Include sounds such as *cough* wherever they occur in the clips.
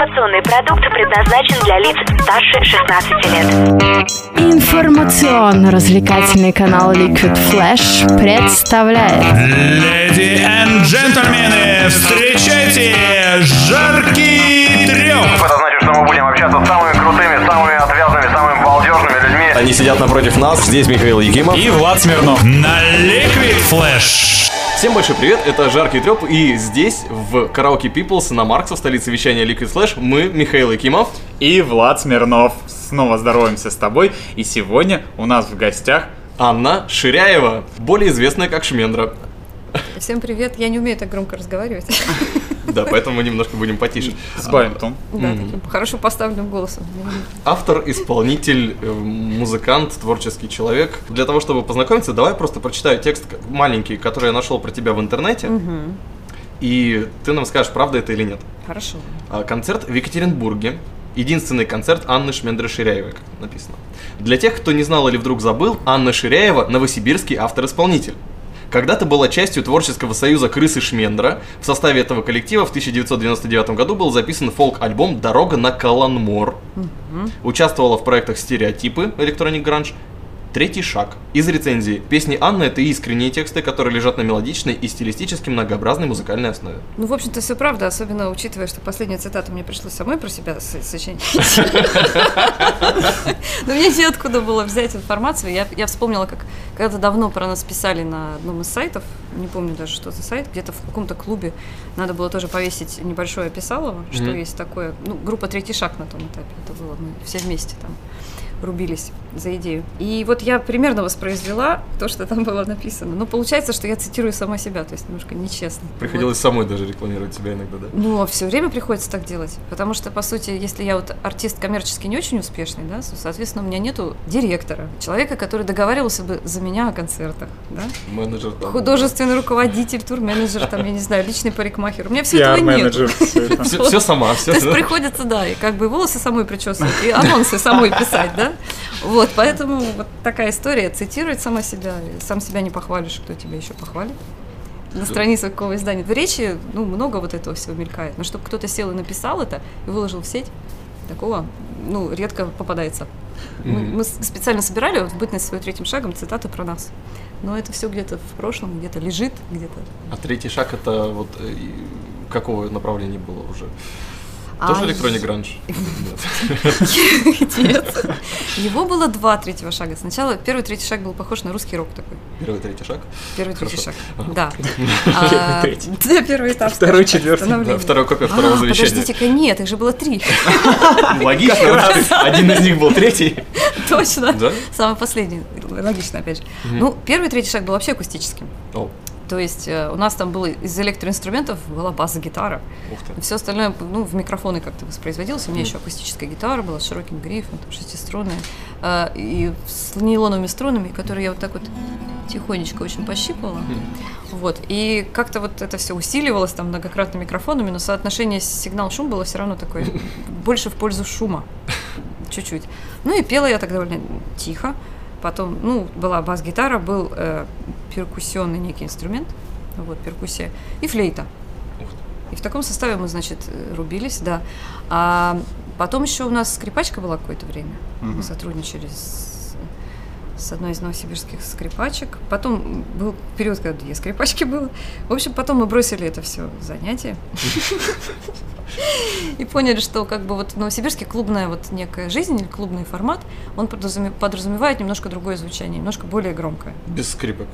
Информационный продукт предназначен для лиц старше 16 лет. Информационно-развлекательный канал Liquid Flash представляет Леди и джентльмены, встречайте жаркий треп! Это значит, что мы будем общаться с самыми крутыми, самыми отвязными, самыми балдежными людьми. Они сидят напротив нас. Здесь Михаил Якимов. И Влад Смирнов на Liquid Flash. Всем большой привет, это Жаркий Треп, и здесь, в Караоке Peoples на Маркса, в столице вещания Liquid Flash, мы, Михаил Якимов. И Влад Смирнов. Снова здороваемся с тобой. И сегодня у нас в гостях Анна Ширяева, более известная как Шмендра. Всем привет. Я не умею так громко разговаривать. *laughs* Да, поэтому мы немножко будем потише. сбавим тон. Да, таким хорошо поставленным голосом. Автор, исполнитель, э, музыкант, творческий человек. Для того, чтобы познакомиться, давай просто прочитаю текст маленький, который я нашел про тебя в интернете. И ты нам скажешь, правда это или нет. Хорошо. А, Концерт в Екатеринбурге. Единственный концерт Анны Шмендры Ширяевой, как написано. Для тех, кто не знал или вдруг забыл, Анна Ширяева – новосибирский автор-исполнитель. Когда-то была частью творческого союза «Крысы Шмендра». В составе этого коллектива в 1999 году был записан фолк-альбом «Дорога на Каланмор». Участвовала в проектах «Стереотипы» Electronic Grunge, Третий шаг. Из рецензии. Песни Анны – это искренние тексты, которые лежат на мелодичной и стилистически многообразной музыкальной основе. Ну, в общем-то, все правда, особенно учитывая, что последнюю цитату мне пришлось самой про себя сочинить. *laughs* Но мне неоткуда было взять информацию. Я, я вспомнила, как когда-то давно про нас писали на одном из сайтов, не помню даже, что за сайт, где-то в каком-то клубе надо было тоже повесить небольшое описалово, что есть такое. Ну, группа «Третий шаг» на том этапе это было. Мы все вместе там рубились за идею. И вот я примерно воспроизвела то, что там было написано. Но получается, что я цитирую сама себя, то есть немножко нечестно. Приходилось самой даже рекламировать себя иногда, да? Ну, все время приходится так делать. Потому что, по сути, если я вот артист коммерчески не очень успешный, да, со- соответственно, у меня нету директора, человека, который договаривался бы за меня о концертах, да, Менеджер там. художественный руководитель, турменеджер, там, я не знаю, личный парикмахер. У меня все этого нет. Все, все сама, все. То есть приходится, да, и как бы волосы самой причесывать, и анонсы самой писать, да? Вот, поэтому вот такая история, цитировать сама себя, сам себя не похвалишь, кто тебя еще похвалит. На странице какого издания. В речи, ну, много вот этого всего мелькает. Но чтобы кто-то сел и написал это, и выложил в сеть, такого, ну, редко попадается. Мы, мы специально собирали вот в бытность своим третьим шагом цитаты про нас. Но это все где-то в прошлом, где-то лежит, где-то А третий шаг это вот э, какого направления было уже? Тоже А, электроник гранж? Нет. *laughs* Его было два третьего шага. Сначала первый третий шаг был похож на русский рок такой. Первый, третий шаг. Первый третий шаг. Да. *laughs* А, третий. *laughs* Да, первый этап. Второй, четвертый. вторая копия второго А, завещания. Подождите-ка, нет, их же было три. Логично, вот один из них был третий. Точно. Самый последний. Логично, опять же. Ну, первый третий шаг был вообще акустическим. То есть э, у нас там было из электроинструментов была баса-гитара. ух ты. Все остальное, ну, в микрофоны как-то воспроизводилось. У меня еще акустическая гитара была с широким грифом, там, шестиструнная, э, и с нейлоновыми струнами, которые я вот так вот тихонечко очень пощипывала. Вот. И как-то вот это все усиливалось там многократно микрофонами, но соотношение сигнал-шум было все равно такое *laughs* больше в пользу шума. Чуть-чуть. Ну и пела я так довольно тихо. Потом, ну, была бас-гитара, был э, перкуссионный некий инструмент, вот, перкуссия, и флейта. И в таком составе мы, значит, рубились, да. А потом еще у нас скрипачка была какое-то время. Мы сотрудничали с, с одной из новосибирских скрипачек. Потом был период, когда две скрипачки было. В общем, потом мы бросили это все занятие. *laughs* И поняли, что как бы вот в Новосибирске клубная вот некая жизнь или клубный формат, он подразуме- подразумевает немножко другое звучание, немножко более громкое. Без скрипок.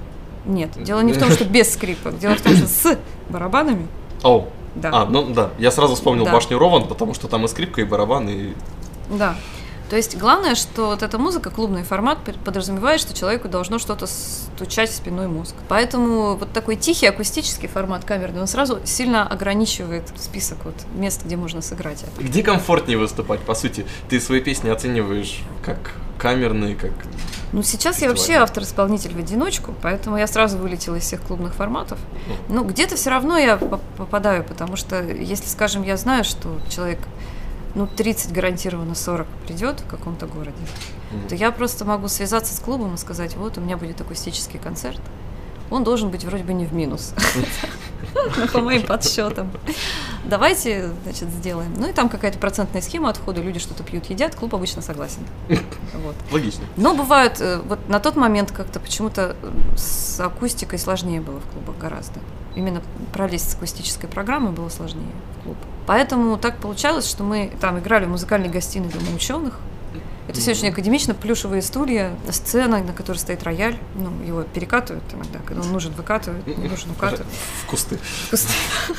Нет, дело не в том, что без скрипок, дело в том, что с барабанами, О, да. а, ну да, я сразу вспомнил Да. башню Рован, потому что там и скрипка, и барабан, и... Да. То есть главное, что вот эта музыка, клубный формат, подразумевает, что человеку должно что-то стучать в спиной мозг. Поэтому вот такой тихий акустический формат камерный, он сразу сильно ограничивает список вот мест, где можно сыграть это. Где комфортнее выступать, по сути? Ты свои песни оцениваешь как камерные, как... Ну, сейчас я вообще автор-исполнитель в одиночку, поэтому я сразу вылетела из всех клубных форматов. Ну, где-то все равно я по- попадаю, потому что, если, скажем, я знаю, что человек, ну, 30 гарантированно 40 придет в каком-то городе, то я просто могу связаться с клубом и сказать, вот, у меня будет акустический концерт. Он должен быть вроде бы не в минус. Ну, *laughs* по моим подсчетам. Давайте, значит, сделаем. Ну и там какая-то процентная схема отхода, люди что-то пьют, едят, клуб обычно согласен. *laughs* Вот. Логично. Но бывает, э, вот на тот момент как-то почему-то э, с акустикой сложнее было в клубах гораздо. Именно пролезть с акустической программой было сложнее в клуб. Поэтому так получалось, что мы там играли в музыкальной гостиной Дома ученых. Это все очень академично, плюшевые стулья, сцена, на которой стоит рояль. Ну, его перекатывают иногда, когда он нужен, выкатывают, *laughs* не нужен, укатывают. В кусты. Пусто. *laughs*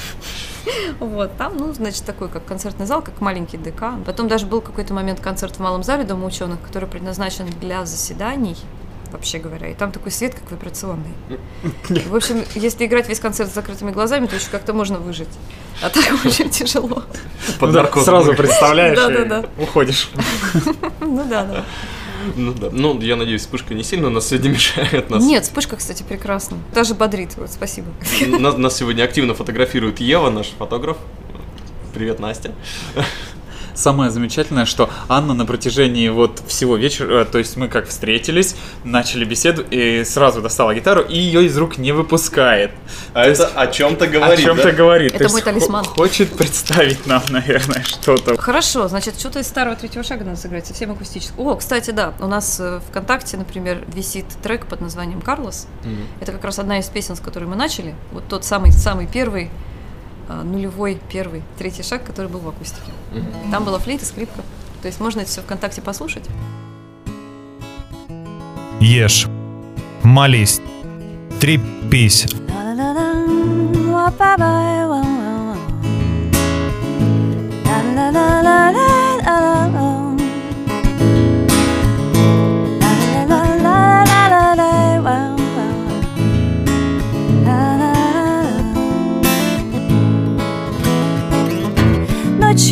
Вот, там, ну, значит, такой, как концертный зал, как маленький ДК. Потом даже был какой-то момент концерт в Малом зале Дома ученых, который предназначен для заседаний, вообще говоря. И там такой свет, как вибрационный. В общем, если играть весь концерт с закрытыми глазами, то еще как-то можно выжить. А так *laughs* очень тяжело. Под Ну да, наркозом. Сразу представляешь уходишь. *laughs* Ну да, да. Ну да. Ну, я надеюсь, вспышка не сильно нас сегодня *laughs* мешает. Нас, Нет, вспышка, кстати, прекрасна. Даже бодрит. Вот, спасибо. нас, нас сегодня активно фотографирует Ева, наш фотограф. Привет, Настя. Самое замечательное, что Анна на протяжении вот всего вечера, то есть мы как встретились, начали беседу, и сразу достала гитару, и ее из рук не выпускает. А это о чем-то говорит, О чем-то да? говорит. Это То мой есть талисман. Хочет представить нам, наверное, что-то. Хорошо, значит, что-то из старого третьего шага надо сыграть, совсем акустическое. О, кстати, да, у нас э, ВКонтакте, например, висит трек под названием «Карлос». Мгм. Это как раз одна из песен, с которой мы начали. Вот тот самый-самый первый, а, нулевой первый, третий шаг, который был в акустике. Там была флейта, скрипка. То есть можно это все ВКонтакте послушать. Ешь, молись, трепись,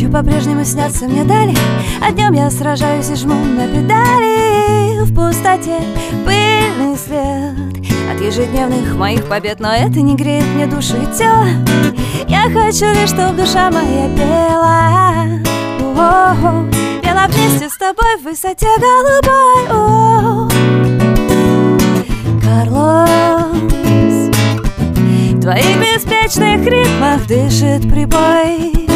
Ночью по-прежнему снятся мне дали А днем я сражаюсь и жму на педали В пустоте пыльный след От ежедневных моих побед Но это не греет мне душу и тело Я хочу лишь, чтоб душа моя пела О-о-о. Пела вместе с тобой в высоте голубой О-о. Карлос В твоих беспечных ритмах дышит прибой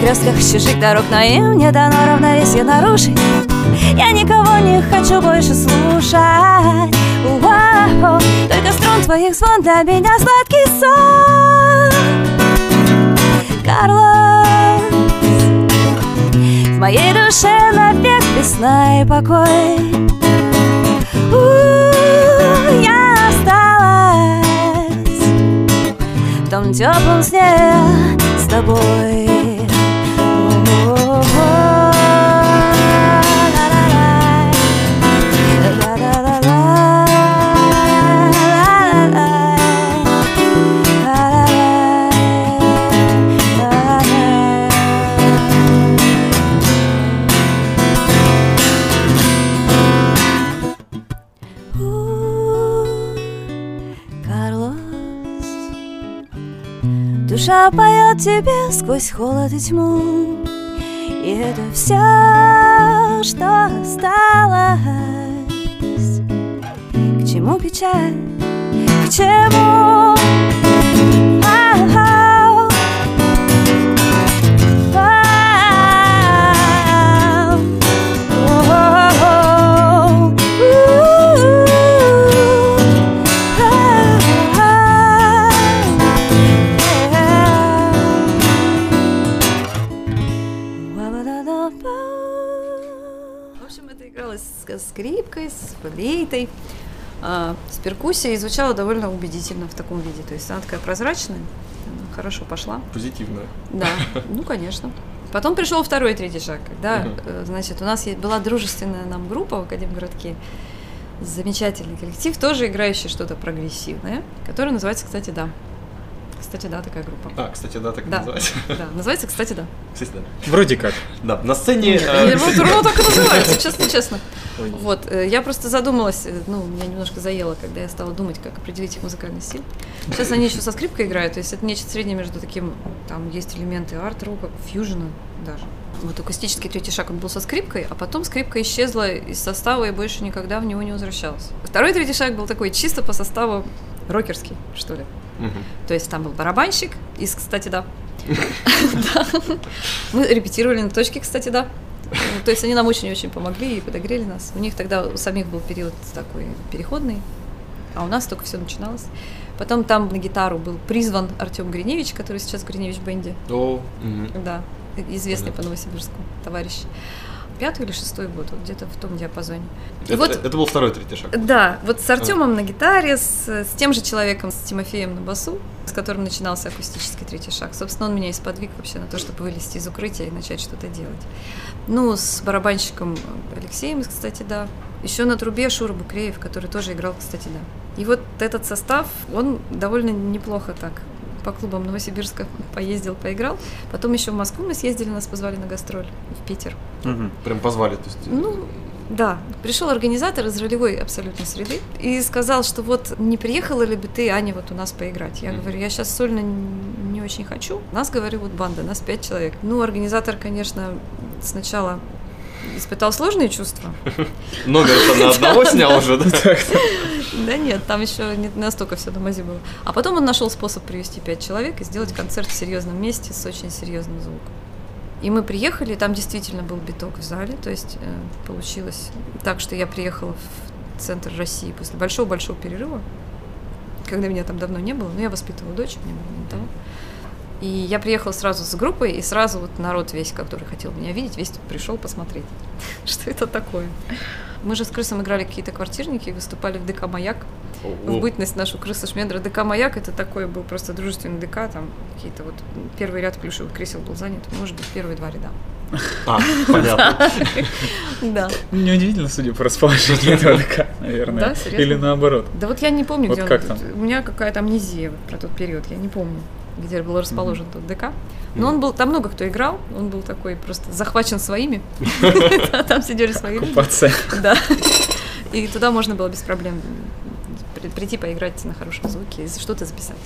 перекрестках чужих дорог Но им не дано равновесие нарушить. Я никого не хочу больше слушать. Уау, Только струн твоих звон для меня сладкий сон. Карлос В моей душе навек весна и покой. У, я осталась в том теплом сне тобой. Душа поет тебе сквозь холод и тьму. И это все, что осталось. К чему печаль, к чему с флейтой, а, с перкуссией и звучало довольно убедительно в таком виде. То есть она такая прозрачная, она хорошо пошла. Позитивно. Да, ну, конечно. Потом пришел второй, третий шаг, когда, э, значит, у нас была дружественная нам группа в Академгородке, замечательный коллектив, тоже играющий что-то прогрессивное, который называется, кстати, да. Кстати, да, такая группа. А, кстати, да, так и Да, называется. *laughs* да, называется, кстати, да. Кстати, да. Вроде как. Да, на сцене... И э, вот ровно так и называется, честно, честно. Вот, э, я просто задумалась, э, ну, меня немножко заело, когда я стала думать, как определить их музыкальный стиль. Сейчас они еще со скрипкой играют, то есть это нечто среднее между таким, там есть элементы арт-рока, фьюжена даже. Вот акустический третий шаг, он был со скрипкой, а потом скрипка исчезла из состава и больше никогда в него не возвращалась. Второй третий шаг был такой чисто по составу рокерский, что ли. мгм. То есть там был барабанщик из, кстати. Да. *laughs* Мы репетировали на точке, кстати, да. Ну, То есть они нам очень-очень помогли и подогрели нас. У них тогда у самих был период такой переходный, а у нас только все начиналось. Потом там на гитару был призван Артем Гриневич, который сейчас в Гриневич Бенде. О, мгм. Да, известный Понятно. по Новосибирску товарищ. Пятый или шестой год, вот где-то в том диапазоне. И Это вот это был второй, третий шаг. да, вот с Артемом на гитаре, с, с тем же человеком, с Тимофеем на басу, с которым начинался акустический третий шаг. Собственно, он меня и сподвиг вообще на то, чтобы вылезти из укрытия и начать что-то делать. Ну, с барабанщиком Алексеем, кстати, да. Еще на трубе Шура Букреев, который тоже играл, кстати, да. И вот этот состав, он довольно неплохо так по клубам Новосибирска поездил, поиграл. Потом еще в Москву мы съездили, нас позвали на гастроль в Питер. Мгм. Прям позвали, то есть... Ну, да. Пришел организатор из ролевой абсолютно среды и сказал, что вот не приехала ли бы ты, Аня, вот у нас поиграть. Я говорю, я сейчас сольно не очень хочу. Нас, говорю, вот банда, нас пять человек. Ну, организатор, конечно, сначала испытал сложные чувства. *laughs* Номер-то на одного снял уже, да? *laughs* Да нет, там еще не настолько все на мази было. А потом он нашел способ привести пять человек и сделать концерт в серьезном месте с очень серьезным звуком. И мы приехали, и там действительно был биток в зале, то есть э, получилось так, что я приехала в центр России после большого-большого перерыва, когда меня там давно не было, но я воспитывала дочь, мне было не того. И я приехала сразу с группой, и сразу вот народ весь, который хотел меня видеть, весь тут пришел посмотреть, *laughs* что это такое. Мы же с крысом играли какие-то квартирники, выступали в ДК «Маяк», в О, бытность нашу крыса Шмендра. ДК «Маяк» это такой был просто дружественный ДК, там какие-то вот первый ряд плюшевых кресел был занят, может быть, первые два ряда. А, понятно. *laughs* Да. Неудивительно, судя по расположению этого ДК, наверное. Да, серьезно? Или наоборот. Да вот я не помню, где он. там? У меня какая-то амнезия вот про тот период, я не помню, где был расположен тот ДК. Но он был, там много кто играл, он был такой просто захвачен своими. *laughs* Там сидели свои люди. Да. И туда можно было без проблем при- прийти поиграть на хорошем звуке и что-то записать.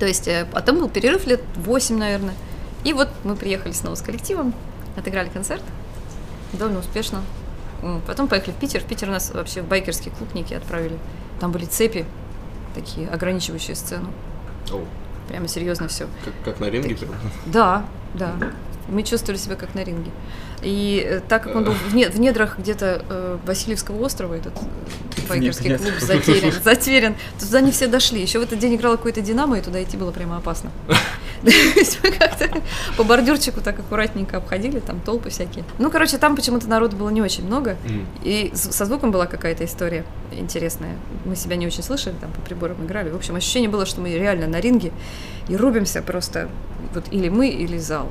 То есть, э, потом был перерыв лет 8, наверное. И вот мы приехали снова с коллективом, отыграли концерт, довольно успешно. Потом поехали в Питер. В Питер нас вообще в байкерский клуб некий отправили. Там были цепи, такие ограничивающие сцену. Прямо серьезно все. как- Как на ринге прям. Да, да. Мы чувствовали себя как на ринге. И э, так как он был в, не- в недрах где-то э, Васильевского острова, этот э, байкерский нет. клуб затерян, *laughs* затерян, то туда не все дошли. Еще в этот день играла какой-то Динамо, и туда идти было прямо опасно. *laughs* *laughs* Мы как-то по бордюрчику так аккуратненько обходили, там толпы всякие. Ну, короче, там почему-то народу было не очень много. И со звуком была какая-то история интересная. Мы себя не очень слышали, там по приборам играли. В общем, ощущение было, что мы реально на ринге и рубимся просто. Вот или мы, или зал.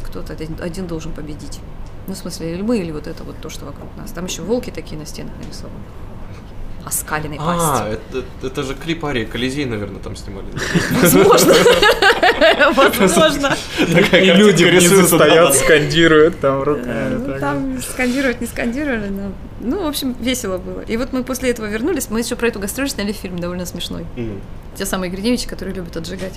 Вот кто-то один, один должен победить. Ну, в смысле, или мы, или вот это вот то, что вокруг нас. Там еще волки такие на стенах нарисованы. Оскаленной А, пастью. это, это же клип Арии Колизей, наверное, там снимали. Возможно. *laughs* *laughs* Возможно. И люди внизу стоят, скандируют там руками. Ну, там скандировать не скандировали, но... Ну, в общем, весело было. И вот мы после этого вернулись, мы еще про эту гастроль сняли фильм довольно смешной. Те самые Гриневичи, которые любят отжигать.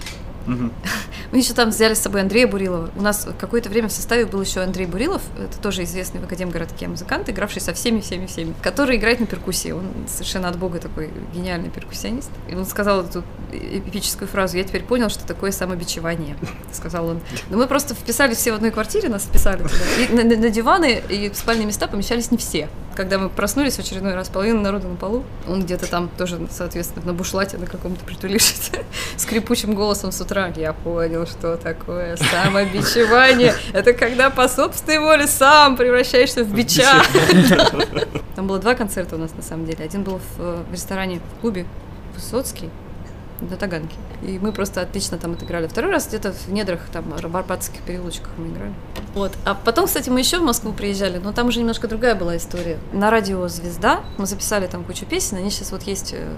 *laughs* Мы еще там взяли с собой Андрея Бурилова. У нас какое-то время в составе был еще Андрей Бурилов, это тоже известный в Академгородке музыкант, игравший со всеми, всеми, всеми, который играет на перкуссии. Он совершенно от бога такой гениальный перкуссионист. И он сказал эту эпическую фразу «Я теперь понял, что такое самобичевание», *laughs* сказал он. Но мы просто вписали все в одной квартире, нас вписали туда. И на, на- на диваны и в спальные места помещались не все. Когда мы проснулись в очередной раз, половина народа на полу, он где-то там тоже, соответственно, на бушлате на каком-то притулившись, *laughs* скрипучим голосом с утра. Я понял, что такое самобичевание. *laughs* Это когда по собственной воле сам превращаешься в бича. Там было два концерта у нас, на самом деле. Один был в, э, в ресторане в клубе Высоцкий. на Таганке. И мы просто отлично там отыграли. Второй раз где-то в недрах, там, в арбатских переулочках мы играли. Вот. А потом, кстати, мы еще в Москву приезжали, но там уже немножко другая была история. На радио «Звезда» мы записали там кучу песен, они сейчас вот есть э,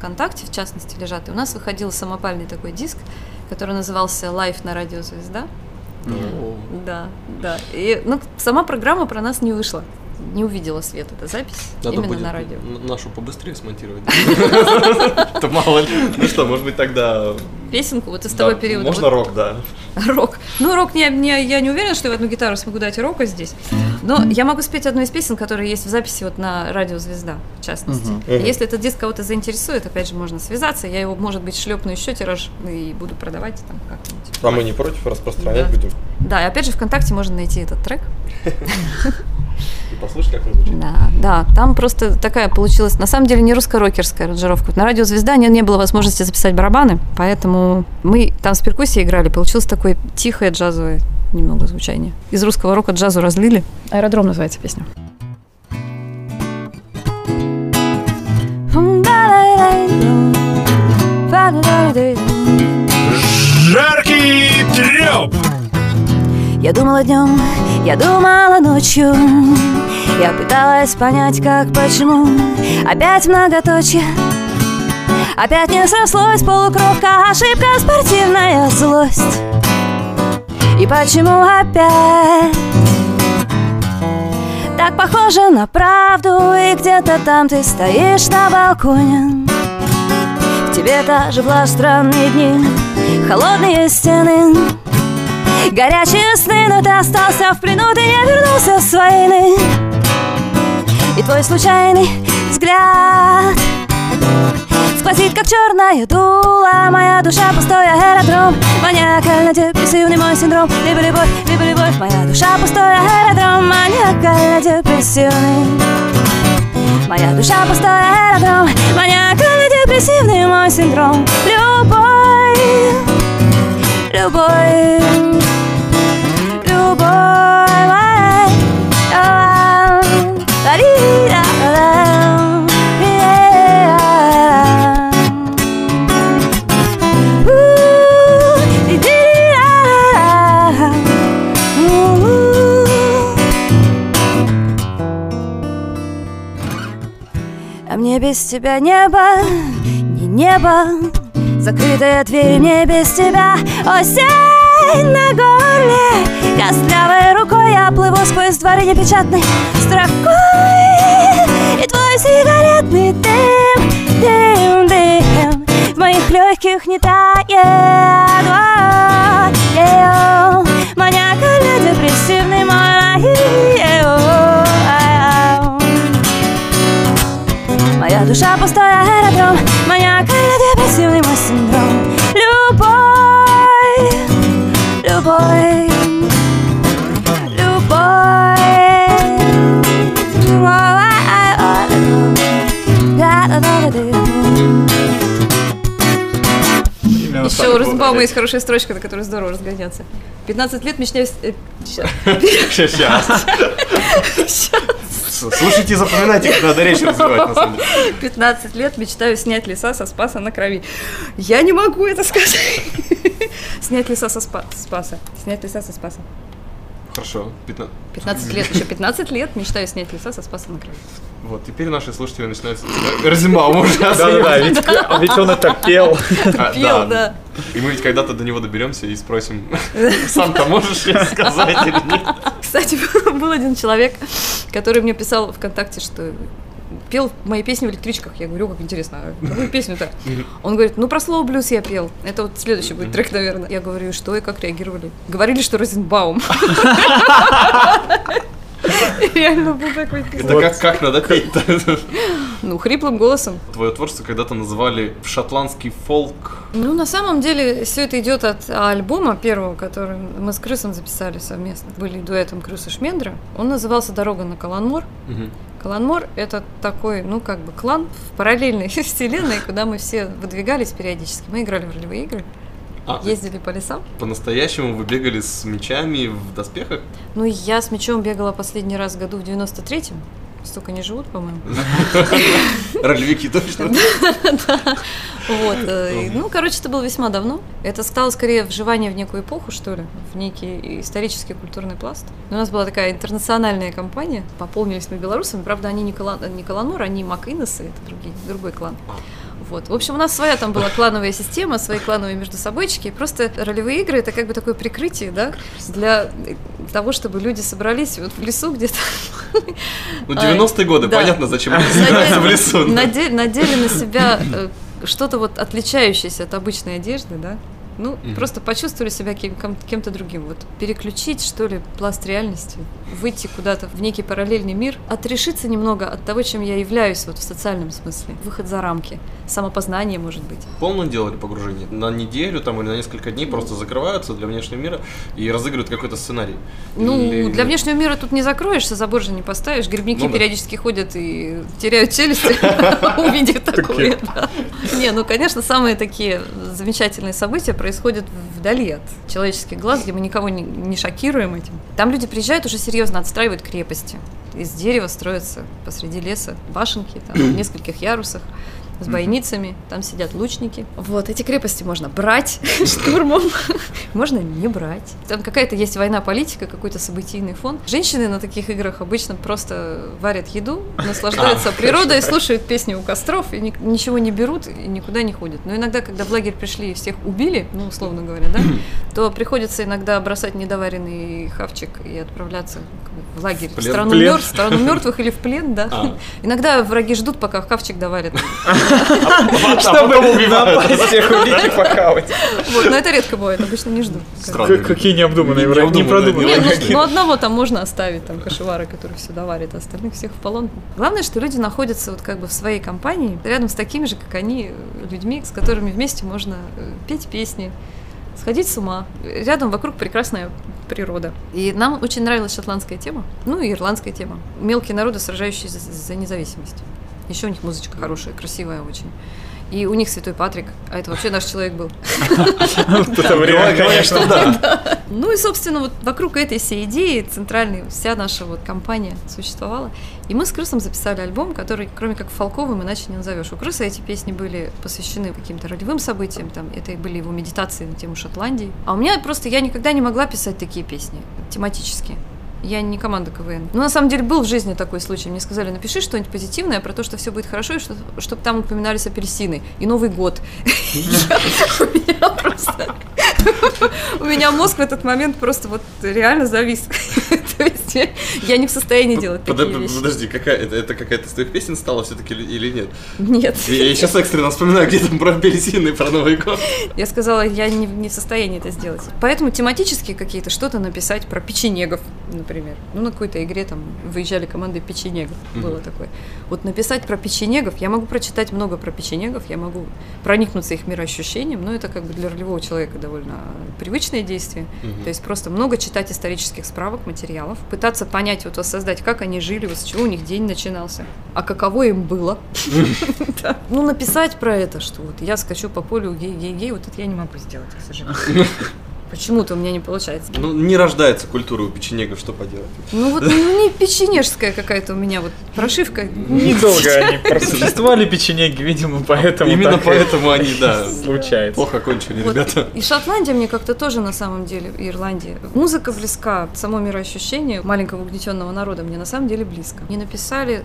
ВКонтакте, в частности, лежат. И у нас выходил самопальный такой диск, который назывался «Live на радио «Звезда». Да, да. И, ну, сама программа про нас не вышла. Не увидела свет эта запись Надо именно будет на радио. нашу побыстрее смонтировать. *laughs* То мало ли. Ну что, может быть тогда... Песенку вот из да, того периода. Можно вот рок, да. Рок. Ну, рок не, не- я не уверена, что я в одну гитару смогу дать рока здесь. Но я могу спеть одну из песен, которая есть в записи вот на радио Звезда, в частности. И Если этот диск кого-то заинтересует, опять же, можно связаться. Я его, может быть, шлепну еще тираж и буду продавать там как-нибудь. А мы не против распространять Да. будем? Да, и опять же, ВКонтакте можно найти этот трек. *laughs* И послушать, как он звучит. Да, да, там просто такая получилась, на самом деле, не русско-рокерская аранжировка. На радио «Звезда» не, не было возможности записать барабаны, поэтому мы там с перкуссией играли, получилось такое тихое джазовое немного звучание. Из русского рока джазу разлили. «Аэродром» называется песня. Жаркий треп! Я думала днем, я думала ночью. Я пыталась понять, как, почему. Опять многоточие. Опять не срослось полукровка Ошибка, спортивная злость. И почему опять? Так похоже на правду И где-то там ты стоишь на балконе. В тебе та же влажь, странные дни Холодные стены Горячие сны, но ты остался в плену, ты не вернулся с войны И твой случайный взгляд Сквозит, как черная дула. Моя душа пустой аэродром. Маниакально-депрессивный мой синдром. Либо любовь, либо любовь Моя душа пустой аэродром. Маниакально-депрессивный Моя душа пустой аэродром. Маниакально-депрессивный мой синдром. Любовь Любовь мне без тебя небо, не небо Закрытые двери мне без тебя. Осень на горле Костлявой рукой я плыву сквозь дворы непечатной строкой. И твой сигаретный дым, дым, дым В моих легких не тает. Е-о, Маниакально-депрессивный мой душа пустой аэродром Маниакально-депрессивный мой синдром любовь Именно Еще у. Розенбаума есть хорошая строчка, на которой здорово разгоняться. 15 лет мечтаю... с- э. Сейчас. *laughs* *laughs* Слушайте и запоминайте, как надо речь развивать, на самом деле. 15 лет мечтаю снять леса со Спаса на крови. Я не могу это сказать. *laughs* Снять леса со спа- Спаса. Снять леса со Спаса. Хорошо, 15. 15 *laughs* лет, еще 15 лет мечтаю снять леса со Спаса на крови. Вот, теперь наши слушатели начинают... Розенбаум уже Да-да-да, ведь, *laughs* ведь он это пел. *laughs* А, Пел, да. И мы ведь когда-то до него доберемся и спросим, *laughs* сам-то можешь сейчас сказать или нет? Кстати, был один человек, который мне писал ВКонтакте, что пел мои песни в электричках. Я говорю, «О, как интересно, а какую песню-то? Он говорит, ну про слово блюз я пел. Это вот следующий будет трек, наверное. Я говорю, что и как реагировали? Говорили, что Розенбаум. *laughs* Реально был такой. Это как, как надо петь-то? Ну, хриплым голосом. Твое творчество когда-то называли шотландский фолк. Ну, на самом деле, все это идет от альбома первого, который мы с Крысом записали совместно. Были дуэтом Крыс и Шмендра. Он назывался «Дорога на Каланмор». Мгм. Каланмор – это такой, ну, как бы клан в параллельной *laughs* вселенной, куда мы все выдвигались периодически. Мы играли в ролевые игры, А, ездили по лесам. по-настоящему вы бегали с мечами в доспехах? Ну, я с мечом бегала последний раз году в 93-м. Столько не живут, по-моему. *laughs* Ролевики точно. *laughs* Вот. э, Ну, короче, это было весьма давно. Это стало скорее вживание в некую эпоху, что ли, в некий исторический культурный пласт. У нас была такая интернациональная компания. Пополнились мы белорусами. Правда, они не, Кала... не Каланор, они Макинесы, это другой клан. Вот. В общем, у нас своя там была клановая система, свои клановые между собойчики. Просто ролевые игры это как бы такое прикрытие, да, для того, чтобы люди собрались вот в лесу где-то. Ну, 90-е годы, Да. понятно, зачем собираются в лесу. надели на себя э, что-то вот отличающееся от обычной одежды, да? Ну, Мгм. просто почувствовали себя кем- кем- кем-то другим. Вот переключить, что ли, пласт реальности, выйти куда-то в некий параллельный мир, отрешиться немного от того, чем я являюсь вот в социальном смысле. Выход за рамки, самопознание, может быть. Полно делали погружение? На неделю там или на несколько дней просто закрываются для внешнего мира и разыгрывают какой-то сценарий? Ну, Или- для внешнего мира тут не закроешься, забор же не поставишь. Грибники Ну да. периодически ходят и теряют челюсти, *laughs* увидев такое. Не, ну, конечно, самые такие замечательные события происходят вдали от человеческих глаз, где мы никого не, не шокируем этим. Там люди приезжают уже серьезно, отстраивают крепости. Из дерева строятся посреди леса башенки, там, в нескольких ярусах с бойницами, там сидят лучники. Вот, эти крепости можно брать *laughs* штурмом, можно не брать. Там какая-то есть война политика, какой-то событийный фон. Женщины на таких играх обычно просто варят еду, наслаждаются природой, слушают песни у костров и ни- ничего не берут и никуда не ходят. Но иногда, когда в лагерь пришли и всех убили, ну, условно говоря, да, *clears throat* то приходится иногда бросать недоваренный хавчик и отправляться в лагерь, в страну мертвых или в плен, да. А. Иногда враги ждут, пока хавчик доварят. *laughs* Чтобы напасть всех убить и похавать. Вот, но это редко бывает, обычно не. Как- Какие необдуманные Не, ну, враги. ну, одного там можно оставить, там, кошевара, который все доварит, а остальных всех в полон. Главное, что люди находятся вот как бы в своей компании, рядом с такими же, как они, людьми, с которыми вместе можно э, петь песни, сходить с ума. Рядом вокруг прекрасная природа. И нам очень нравилась шотландская тема, ну и ирландская тема. Мелкие народы, сражающиеся за, за независимость. Еще у них музычка хорошая, красивая очень. И у них Святой Патрик, а это вообще наш человек был. *laughs* Конечно, да. Ну и, собственно, вот вокруг этой всей идеи центральной вся наша вот компания существовала. И мы с Крысом записали альбом, который, кроме как фолковым, иначе не назовешь. У Крыса эти песни были посвящены каким-то ролевым событиям, там, это были его медитации на тему Шотландии. А у меня просто, я никогда не могла писать такие песни тематические. Я не команда КВН. Но на самом деле был в жизни такой случай. Мне сказали, напиши что-нибудь позитивное про то, что все будет хорошо, и что, чтобы там упоминались апельсины и Новый год. *laughs* У меня мозг в этот момент просто вот реально завис. *laughs* То есть я- не в состоянии делать такие вещи. Подожди, это, какая-то из твоих песен стала все-таки или нет? Нет. Я, сейчас экстренно вспоминаю, где там про апельсины и про Новый год. Я сказала, я не, не в состоянии это сделать. Поэтому тематически какие-то что-то написать про печенегов, например. Ну, на какой-то игре там выезжали команды печенегов. Было такое. Вот написать про печенегов, я могу прочитать много про печенегов, я могу проникнуться их мироощущением, но это как бы для ролевого человека довольно привычное действие. То есть просто много читать исторических справок, материалов, пытаться понять, вот воссоздать, как они жили, вот с чего у них день начинался, а каково им было. *laughs* Ну, написать про это, что вот я скачу по полю гей-гей-гей, вот это я не могу сделать, к сожалению. *laughs* Почему-то у меня не получается. Ну, не рождается культура у печенегов, что поделать. Ну вот ну, не печенежская какая-то у меня вот прошивка. Недолго они просуществовали печенеги, видимо, поэтому Именно поэтому они, да, случается. плохо кончили, ребята. И Шотландия мне как-то тоже на самом деле, и Ирландия. Музыка близка, само мироощущение маленького угнетенного народа мне на самом деле близко. Не написали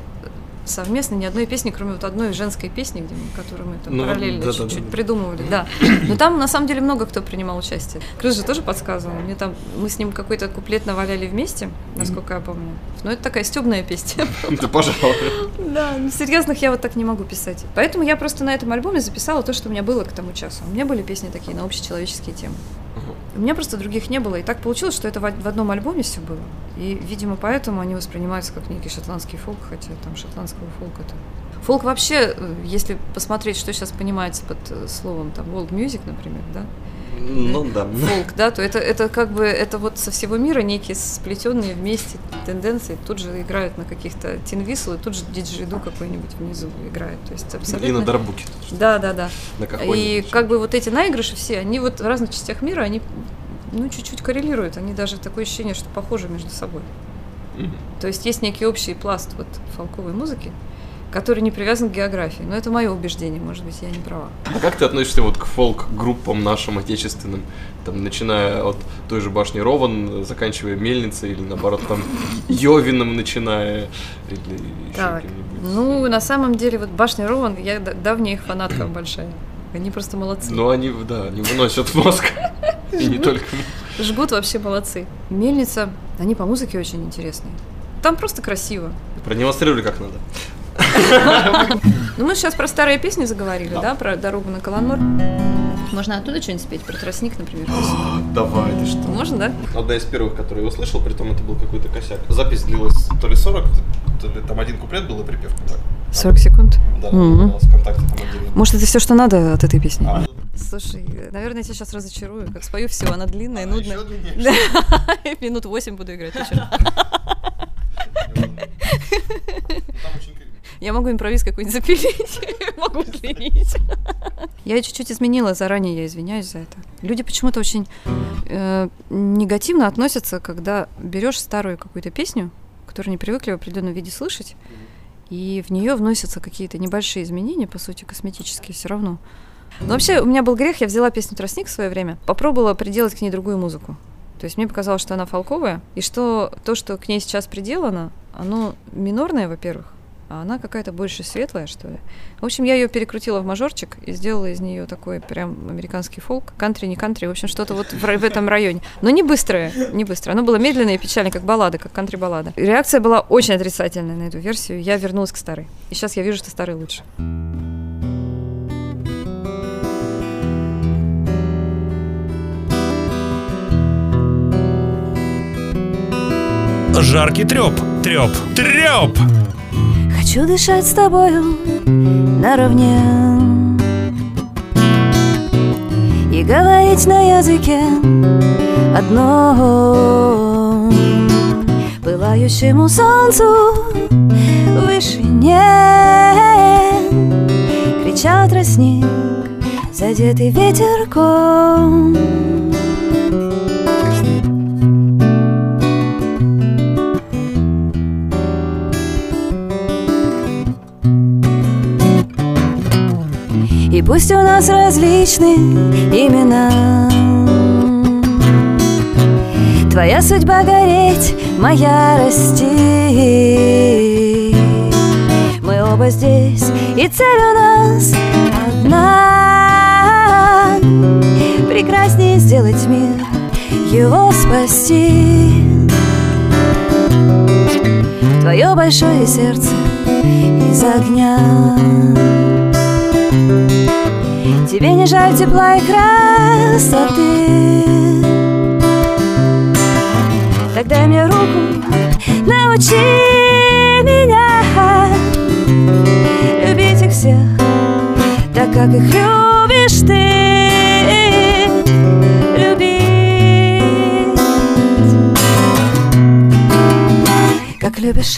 совместно ни одной песни, кроме вот одной женской песни, где мы, которую мы там Ну, параллельно да-да-да. чуть-чуть придумывали, да. Но там на самом деле много кто принимал участие. Крыс же тоже подсказывал. Мне там мы с ним какой-то куплет наваляли вместе, насколько я помню. Но это такая стебная песня. *laughs* Да, пожалуй. Да, ну, серьезных я вот так не могу писать. Поэтому я просто на этом альбоме записала то, что у меня было к тому часу. У меня были песни такие на общечеловеческие темы. У меня просто других не было. И так получилось, что это в одном альбоме все было. И, видимо, поэтому они воспринимаются как некий шотландский фолк, хотя там шотландского фолка-то. Фолк вообще, э, если посмотреть, что сейчас понимается под э, словом там world music, например, да, Ну, да. фолк, да, то это, это как бы, это вот со всего мира некие сплетенные вместе тенденции, тут же играют на каких-то тинвисл, и тут же диджиду какой-нибудь внизу играет, то есть абсолютно... И на дарбуке. Да, да, да. На И как бы вот эти наигрыши все, они вот в разных частях мира, они ну, чуть-чуть коррелируют, они даже такое ощущение, что похожи между собой. Мгм. То есть есть некий общий пласт вот фолковой музыки, который не привязан к географии. Но это мое убеждение, может быть, я не права. А как ты относишься вот к фолк-группам нашим отечественным? Там, начиная от той же башни Рован, заканчивая Мельницей, или наоборот, там, *laughs* Йовином начиная, или еще Так, кем-нибудь? ну, на самом деле, вот Башня Рован, я давняя их фанатка *clears throat* большая. Они просто молодцы. Ну, они, да, они выносят мозг. *laughs* И не только. Жгут вообще молодцы. Мельница, они по музыке очень интересные. Там просто красиво. Продемонстрировали как надо. Ну, мы сейчас про старые песни заговорили, Да. про дорогу на Каланмор. Можно оттуда что-нибудь спеть? Про тростник, например. Давай, ты что? Можно, да? Одна из первых, которую я услышал, при том это был какой-то косяк. Запись длилась то ли 40, то ли там один куплет был и припев. Так. 40 секунд. Да, ВКонтакте там отдельно. Может, это все, что надо от этой песни? А, Слушай, наверное, я тебя сейчас разочарую. Как спою все, она длинная, она нудная. Да, *laughs* минут восемь буду играть. *laughs* ты чё? Там очень криво. Я могу импровиз какой-нибудь запилить, *laughs* могу удлинить. Я чуть-чуть изменила, заранее я извиняюсь за это. Люди почему-то очень э, негативно относятся, когда берешь старую какую-то песню, которую не привыкли в определенном виде слышать, и в нее вносятся какие-то небольшие изменения, по сути, косметические все равно. Но вообще, у меня был грех, я взяла песню «Тростник» в свое время, попробовала приделать к ней другую музыку. То есть мне показалось, что она фолковая, и что то, что к ней сейчас приделано, оно минорное, во-первых, а она какая-то больше светлая, что ли. В общем, я ее перекрутила в мажорчик и сделала из нее такой прям американский фолк. Кантри, не кантри, в общем, что-то вот в, в этом районе. Но не быстрое, не быстрое. Оно было медленное и печальное, как баллада, как кантри-баллада. Реакция была очень отрицательная на эту версию. Я вернулась к старой. И сейчас я вижу, что старый лучше. Жаркий треп, треп, треп. Хочу дышать с тобою наравне. И говорить на языке одном. Пылающему солнцу в вышине Кричал тростник, задетый ветерком пусть у нас различны имена. Твоя судьба гореть, моя расти. Мы оба здесь, и цель у нас одна. Прекраснее сделать мир, его спасти. Твое большое сердце из огня Тебе не жаль тепла и красоты? Так дай мне руку, научи меня Любить их всех, так как их любишь ты. Любить, как любишь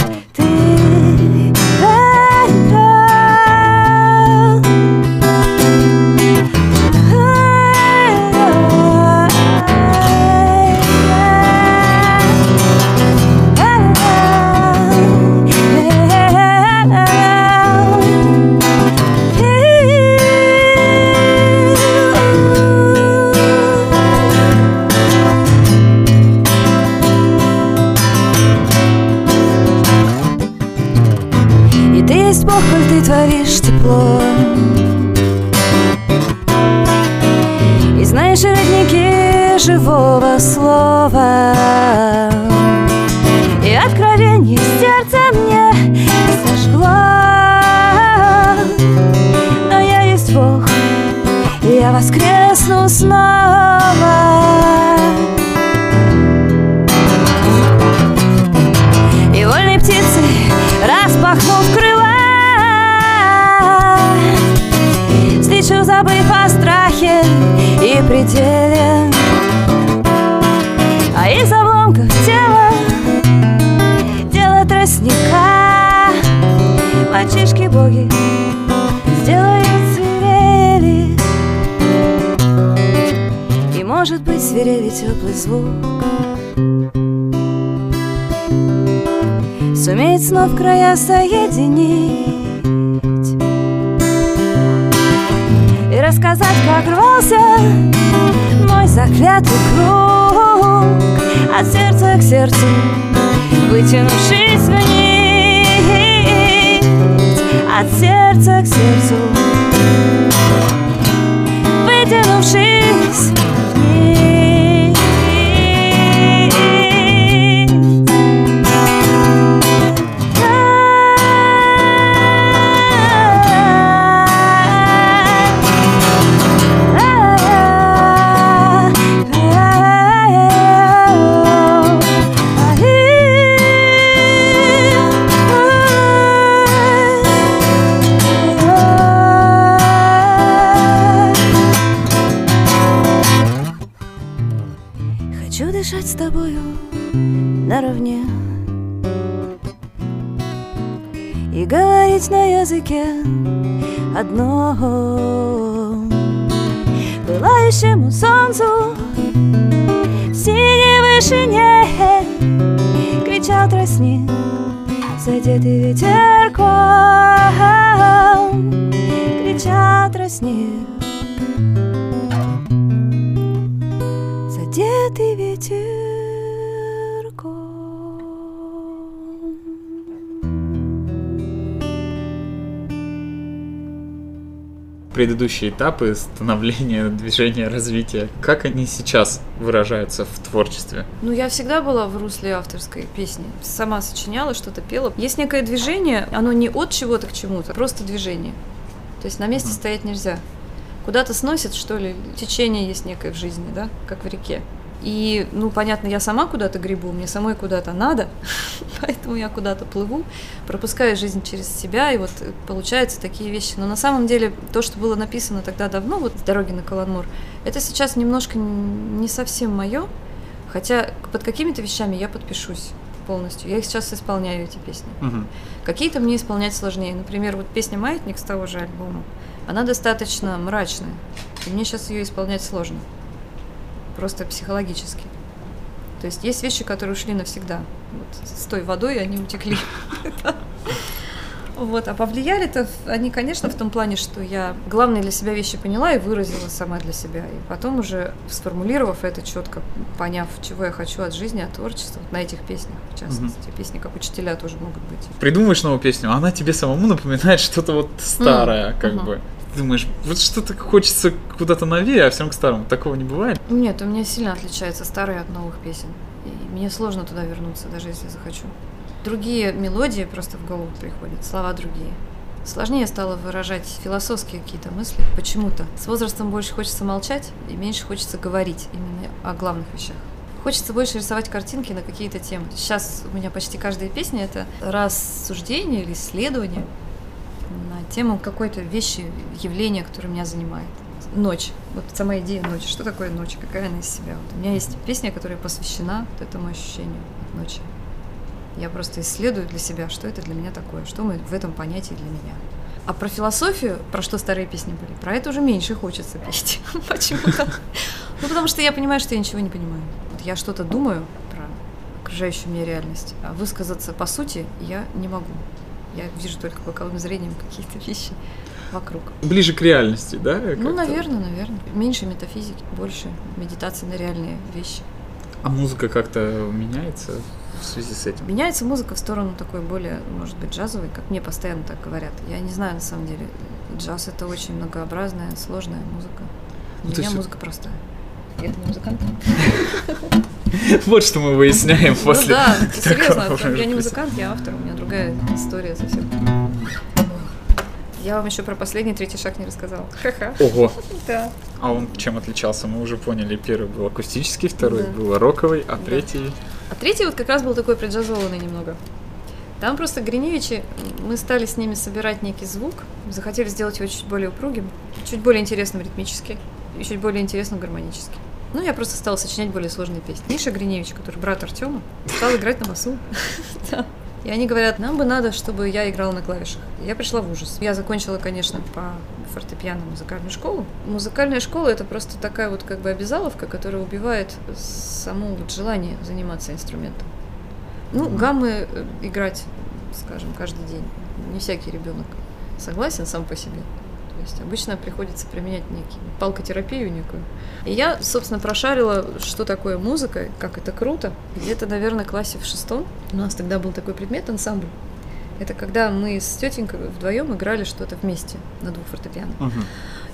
Предыдущие этапы становления, *laughs* движения, развития, как они сейчас выражаются в творчестве? Ну, я всегда была в русле авторской песни. Сама сочиняла, что-то пела. Есть некое движение, оно не от чего-то к чему-то, просто движение. То есть на месте стоять нельзя. Куда-то сносит, что ли, течение есть некое в жизни, да, как в реке. И, ну, понятно, я сама куда-то гребу, мне самой куда-то надо, *laughs* поэтому я куда-то плыву, пропускаю жизнь через себя, и вот э, получаются такие вещи. Но на самом деле то, что было написано тогда давно, вот с дороги на Каланмур, это сейчас немножко не совсем мое, хотя под какими-то вещами я подпишусь полностью. Я их сейчас исполняю, эти песни. Мгм. Какие-то мне исполнять сложнее. Например, вот песня «Маятник» с того же альбома, она достаточно мрачная, и мне сейчас ее исполнять сложно. Просто психологически. То есть есть вещи, которые ушли навсегда. Вот с той водой они утекли. *laughs* Вот, а повлияли-то они, конечно, в том плане, что я главные для себя вещи поняла и выразила сама для себя. И потом уже сформулировав это четко, поняв, чего я хочу от жизни, от творчества, вот на этих песнях, в частности. Песни как учителя тоже могут быть. Придумаешь новую песню, а она тебе самому напоминает что-то вот старое, как мгм. бы. Думаешь, вот что-то хочется куда-то новее, а всем к старому. Такого не бывает. Нет, у меня сильно отличаются старые от новых песен. И мне сложно туда вернуться, даже если захочу. Другие мелодии просто в голову приходят, слова другие. Сложнее стало выражать философские какие-то мысли почему-то. С возрастом больше хочется молчать и меньше хочется говорить именно о главных вещах. Хочется больше рисовать картинки на какие-то темы. Сейчас у меня почти каждая песня это рассуждение или исследование тему какой-то вещи, явления, которое меня занимает. Ночь. Вот сама идея ночи. Что такое ночь? Какая она из себя? Вот у меня есть песня, которая посвящена вот этому ощущению ночи. Я просто исследую для себя, что это для меня такое, что мы в этом понятии для меня. А про философию, про что старые песни были, про это уже меньше хочется петь. *laughs* Почему-то. Ну, потому что я понимаю, что я ничего не понимаю. Вот я что-то думаю про окружающую меня реальность, а высказаться по сути я не могу. Я вижу только боковым зрением какие-то вещи вокруг. Ближе к реальности, да? Ну, наверное, наверное. Меньше метафизики, больше медитации на реальные вещи. А музыка как-то меняется в связи с этим? Меняется музыка в сторону такой более, может быть, джазовой, как мне постоянно так говорят. Я не знаю, на самом деле. Джаз это очень многообразная, сложная музыка. У Ну, меня есть- музыка простая. Я не музыкант. *laughs* *laughs* Вот что мы выясняем Ну после да, *laughs* серьезно, я не музыкант, я автор, у меня другая история совсем. Я вам еще про последний третий шаг не рассказала. Ха-ха. Ого, Да. а он чем отличался? Мы уже поняли. Первый был акустический, второй Да. был роковый, а Да. третий... А третий вот как раз был такой преджазованный немного. Там просто Гриневичи, мы стали с ними собирать некий звук, захотели сделать его чуть более упругим, чуть более интересным ритмически и чуть более интересным гармонически. Ну, я просто стала сочинять более сложные песни. Миша Гриневич, который брат Артема, стал играть на басу. *laughs* И они говорят, нам бы надо, чтобы я играла на клавишах. Я пришла в ужас. Я закончила, конечно, по фортепиано музыкальную школу. Музыкальная школа это просто такая вот как бы обязаловка, которая убивает само вот желание заниматься инструментом. Ну, гаммы э, играть, скажем, каждый день. Не всякий ребенок согласен сам по себе. Есть обычно приходится применять некий палкотерапию некую. И я, собственно, прошарила, что такое музыка, как это круто. Где-то, наверное, классе в шестом у нас тогда был такой предмет ансамбль. Это когда мы с тетенькой вдвоем играли что-то вместе на двух фортепиано. Мгм.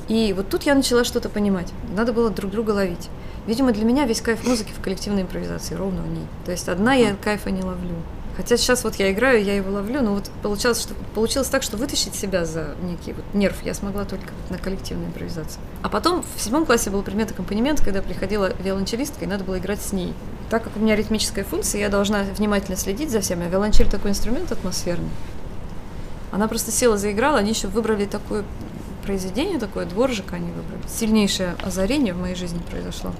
И вот тут я начала что-то понимать. Надо было друг друга ловить. Видимо, для меня весь кайф музыки в коллективной импровизации, ровно в ней. То есть одна я кайфа не ловлю. Хотя сейчас вот я играю, я его ловлю, но вот получалось, что, получилось так, что вытащить себя за некий вот нерв я смогла только на коллективной импровизации. А потом в седьмом классе был предмет аккомпанемент, когда приходила виолончелистка, и надо было играть с ней. Так как у меня ритмическая функция, я должна внимательно следить за всеми, а виолончель такой инструмент атмосферный. Она просто села, заиграла, они еще выбрали такое произведение, такое дворжик они выбрали. Сильнейшее озарение в моей жизни произошло.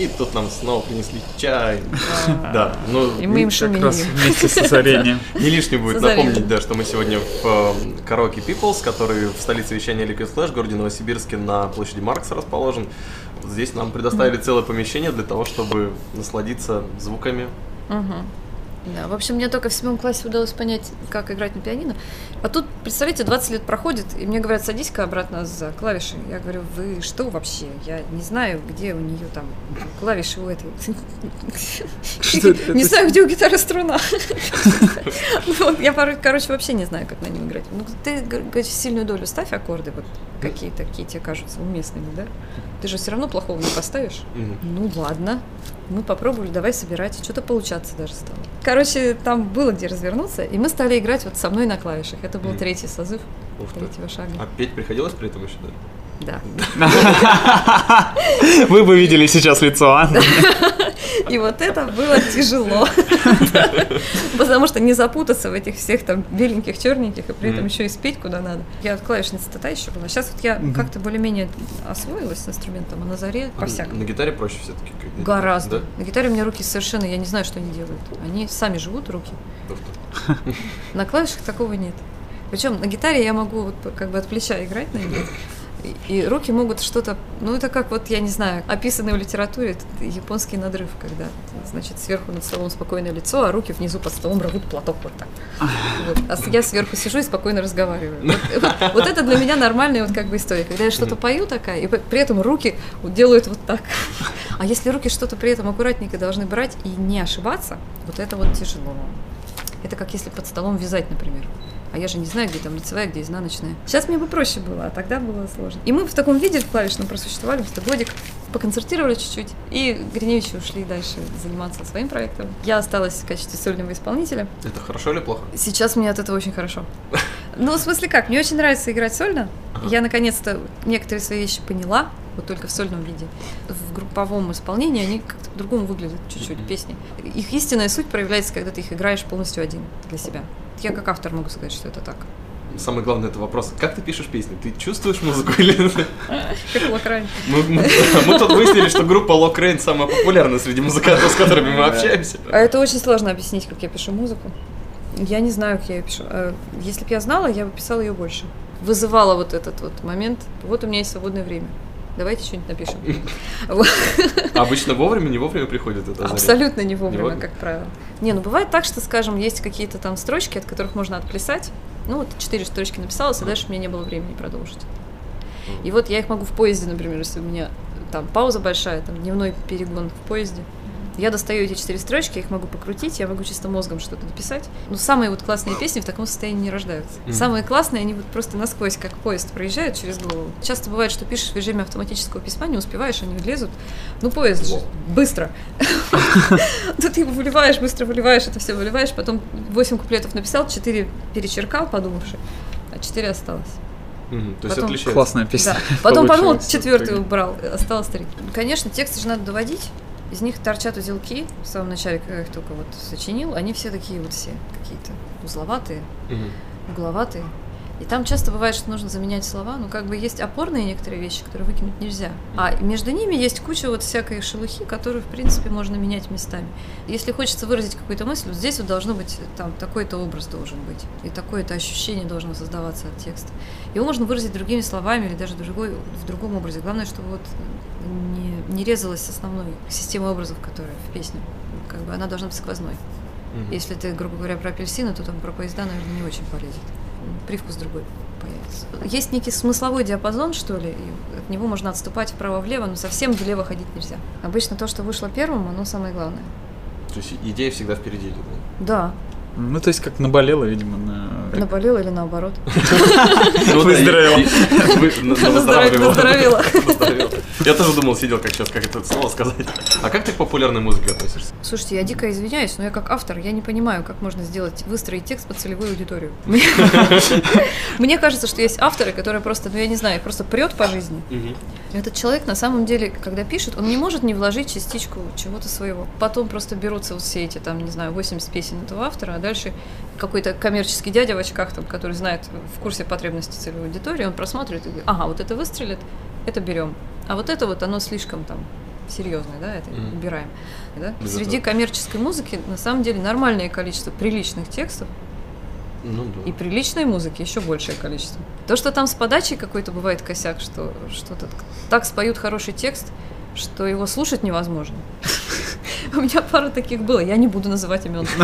И тут нам снова принесли чай. Да, ну И мы им Как раз *laughs* вместе с озарением. не лишним будет напомнить, да, что мы сегодня в э, караоке Peoples, который в столице вещания Liquid Flash, городе Новосибирске, на площади Маркса расположен. Здесь нам предоставили целое помещение для того, чтобы насладиться звуками. Мгм. Да, в общем, мне только в седьмом классе удалось понять, как играть на пианино. А тут, представляете, 20 лет проходит, и мне говорят, садись-ка обратно за клавиши. Я говорю, вы что вообще? Я не знаю, где у нее там клавиши у этой. Что это? *laughs* Не знаю, где у гитары струна. *laughs* Я, короче, вообще не знаю, как на нем играть. Ну, ты, говоришь, сильную долю ставь аккорды, вот какие-то, какие тебе кажутся уместными, да? Ты же все равно плохого не поставишь. Ну ладно, мы попробовали, давай собирать. Что-то получаться даже стало. Короче, там было где развернуться, и мы стали играть вот со мной на клавишах. Это был Мгм. третий созыв Ух ты. третьего шага. А петь приходилось при этом еще, да? Да. *laughs* Вы бы видели сейчас лицо Анны. И вот это было тяжело. *laughs* Потому что не запутаться в этих всех там беленьких, черненьких, и при этом еще и спеть куда надо. Я клавишница тогда еще была. Сейчас вот я как-то более-менее освоилась с инструментом, а на заре А по-всякому. На гитаре проще все-таки. Гораздо. На гитаре у меня руки совершенно, я не знаю, что они делают. Они сами живут, руки. Ты. На клавишах такого нет. Причем на гитаре я могу вот как бы от плеча играть на ней. И, руки могут что-то, ну это как вот, я не знаю, описанный в литературе японский надрыв, когда, значит, сверху над столом спокойное лицо, а руки внизу под столом рвут платок вот так. Вот. А я сверху сижу и спокойно разговариваю. Вот, вот- вот это для меня нормальная вот как бы история, когда я что-то пою такая, и при этом руки делают вот так. А если руки что-то при этом аккуратненько должны брать и не ошибаться, вот это вот тяжело. Это как если под столом вязать, например. А я же не знаю, где там лицевая, где изнаночная. Сейчас мне бы проще было, а тогда было сложно. И мы в таком виде в клавишном просуществовали где-то годик, поконцертировали чуть-уть, и Гриневичи ушли дальше заниматься своим проектом. Я осталась в качестве сольного исполнителя. Это хорошо или плохо? Сейчас мне от этого очень хорошо. Ну, в смысле как, мне очень нравится играть сольно. Я наконец-то некоторые свои вещи поняла, вот только в сольном виде. В групповом исполнении они как-то по-другому выглядят чуть-чуть, песни. Их истинная суть проявляется, когда ты их играешь полностью один для себя. Я как автор могу сказать, что это так. Самый главный это вопрос. Как ты пишешь песни? Ты чувствуешь музыку или... Как локрай. Мы, мы- мы тут выяснили, что группа Rain самая популярная среди музыкантов, с которыми мы общаемся. А это очень сложно объяснить, как я пишу музыку. Я не знаю, как я ее пишу. Э, Если бы я знала, я бы писала ее больше. Вызывала вот этот вот момент. Вот у меня есть свободное время. Давайте что-нибудь напишем. *laughs* Обычно вовремя, не вовремя приходит это? Абсолютно не вовремя, как правило. Не, ну бывает так, что, скажем, есть какие-то там строчки, от которых можно отплясать. Ну вот четыре строчки написалась, а дальше меня не было времени продолжить. И вот я их могу в поезде, например, если у меня там пауза большая, там дневной перегон в поезде. Я достаю эти четыре строчки, я их могу покрутить, я могу чисто мозгом что-то написать. Но самые вот классные песни в таком состоянии не рождаются. Мгм. Самые классные, они вот просто насквозь, как поезд, проезжают через голову. Часто бывает, что пишешь в режиме автоматического письма, не успеваешь, они лезут. Ну, поезд же, быстро. *laughs* Тут ты выливаешь, быстро выливаешь, это все выливаешь, потом 8 куплетов написал, 4 перечеркал, подумавши, а 4 осталось. Мгм, То есть Потом- отличается. Классная песня. Да. Потом подумал, четвертый убрал, осталось три. Конечно, тексты же надо доводить. Из них торчат узелки в самом начале, когда я их только вот сочинил. Они все такие вот все какие-то узловатые, угловатые. И там часто бывает, что нужно заменять слова. Ну, как бы есть опорные некоторые вещи, которые выкинуть нельзя. А между ними есть куча вот всякой шелухи, которую, в принципе, можно менять местами. Если хочется выразить какую-то мысль, вот здесь вот должно быть, там, такой-то образ должен быть. И такое-то ощущение должно создаваться от текста. Его можно выразить другими словами или даже другой, в другом образе. Главное, чтобы вот не, не резалась основной системой образов, которая в песне. Как бы она должна быть сквозной. Если ты, грубо говоря, про апельсины, то там про поезда, наверное, не очень полезет. Привкус другой. появится. Есть некий смысловой диапазон, что ли, и от него можно отступать вправо-влево, но совсем влево ходить нельзя. Обычно то, что вышло первым, оно самое главное. То есть идея всегда впереди идет. да? Да, Ну, то есть, как наболело, видимо, на... наболело или наоборот. Ну Выздоровела. Выздоровела. Я тоже думал, сидел, как сейчас, как это слово сказать. А как ты к популярной музыке относишься? Слушайте, я дико извиняюсь, но я как автор, я не понимаю, как можно сделать, выстроить текст под целевую аудиторию. *laughs* Мне- кажется, что есть авторы, которые просто, ну я не знаю, просто прет по жизни. Этот человек на самом деле, когда пишет, он не может не вложить частичку чего-то своего. Потом просто берутся вот все эти, там, не знаю, 80 песен этого автора, дальше какой-то коммерческий дядя в очках, там, который знает в курсе потребностей целевой аудитории, он просматривает и говорит, ага, вот это выстрелит, это берем. А вот это вот, оно слишком там серьезное, да, это Мгм. убираем. Да? Без Среди коммерческой музыки на самом деле нормальное количество приличных текстов Ну и да. приличной музыки еще большее количество. То, что там с подачей какой-то бывает косяк, что что-то так споют хороший текст, что его слушать невозможно. *laughs* У меня пара таких было, я не буду называть имен. *laughs*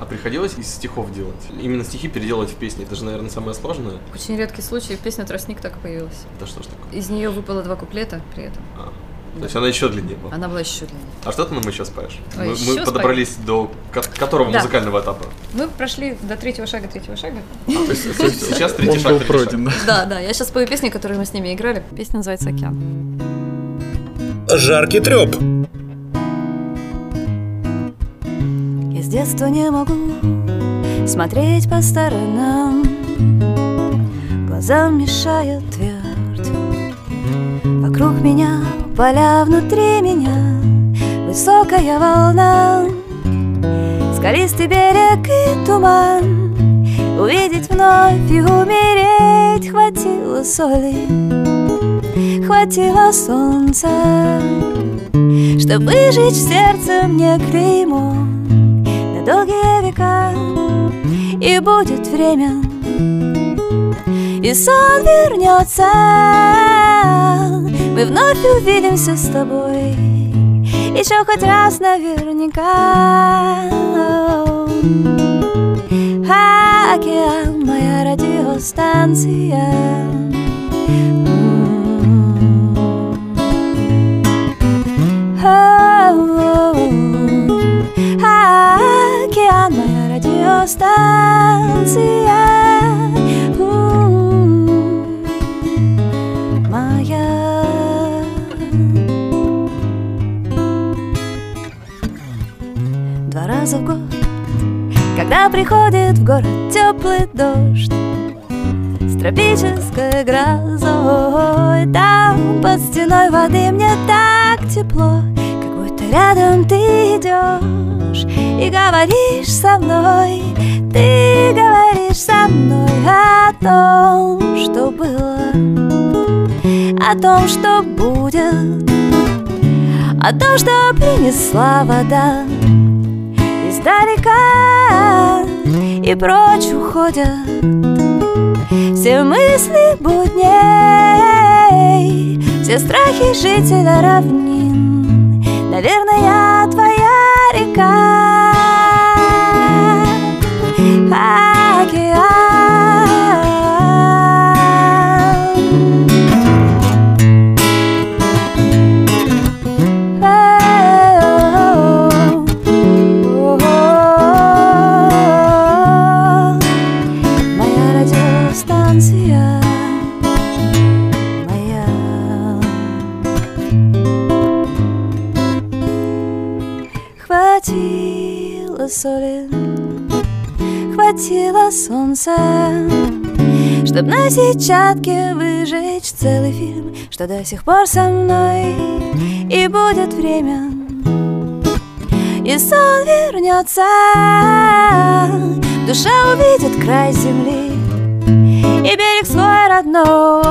А приходилось из стихов делать? Именно стихи переделать в песни, это же, наверное, самое сложное. Очень редкий случай, песня «Тростник» так появилась. Это что ж такое? Из нее выпало два куплета при этом. А, То есть она еще длиннее была. Она была еще длиннее. А что ты нам еще спаешь? Ой, Мы, еще мы спою? подобрались до ко- которого Да. музыкального этапа? Мы прошли до третьего шага третьего шага. То есть, то есть сейчас третий шаг, был третий шаг. пройден, да. Да, да, я сейчас пою песни, которые мы с ними играли. Песня называется «Океан». Жаркий треп. Я с детства не могу смотреть по сторонам. Глазам мешает твердь. Вокруг меня поля, внутри меня Высокая волна. Скалистый берег и туман. Увидеть вновь и умереть Хватило соли Хватило солнца Чтоб выжечь в сердце мне клеймо на долгие века. И будет время И сон вернется. Мы вновь увидимся с тобой Еще хоть раз наверняка. Океан, моя радиостанция Океан, моя радиостанция Моя Два раза в год Когда приходит в город теплый дождь С тропической грозой Там под стеной воды мне так тепло Как будто рядом ты идешь И говоришь со мной Ты говоришь со мной О том, что было О том, что будет О том, что принесла вода Издалека. И прочь уходят все мысли будней, все страхи жителя равнин. Наверное, я твоя река, океан. Солнца Чтоб на сетчатке выжечь целый фильм Что до сих пор со мной И будет время. И сон вернется Душа увидит край земли И берег свой родной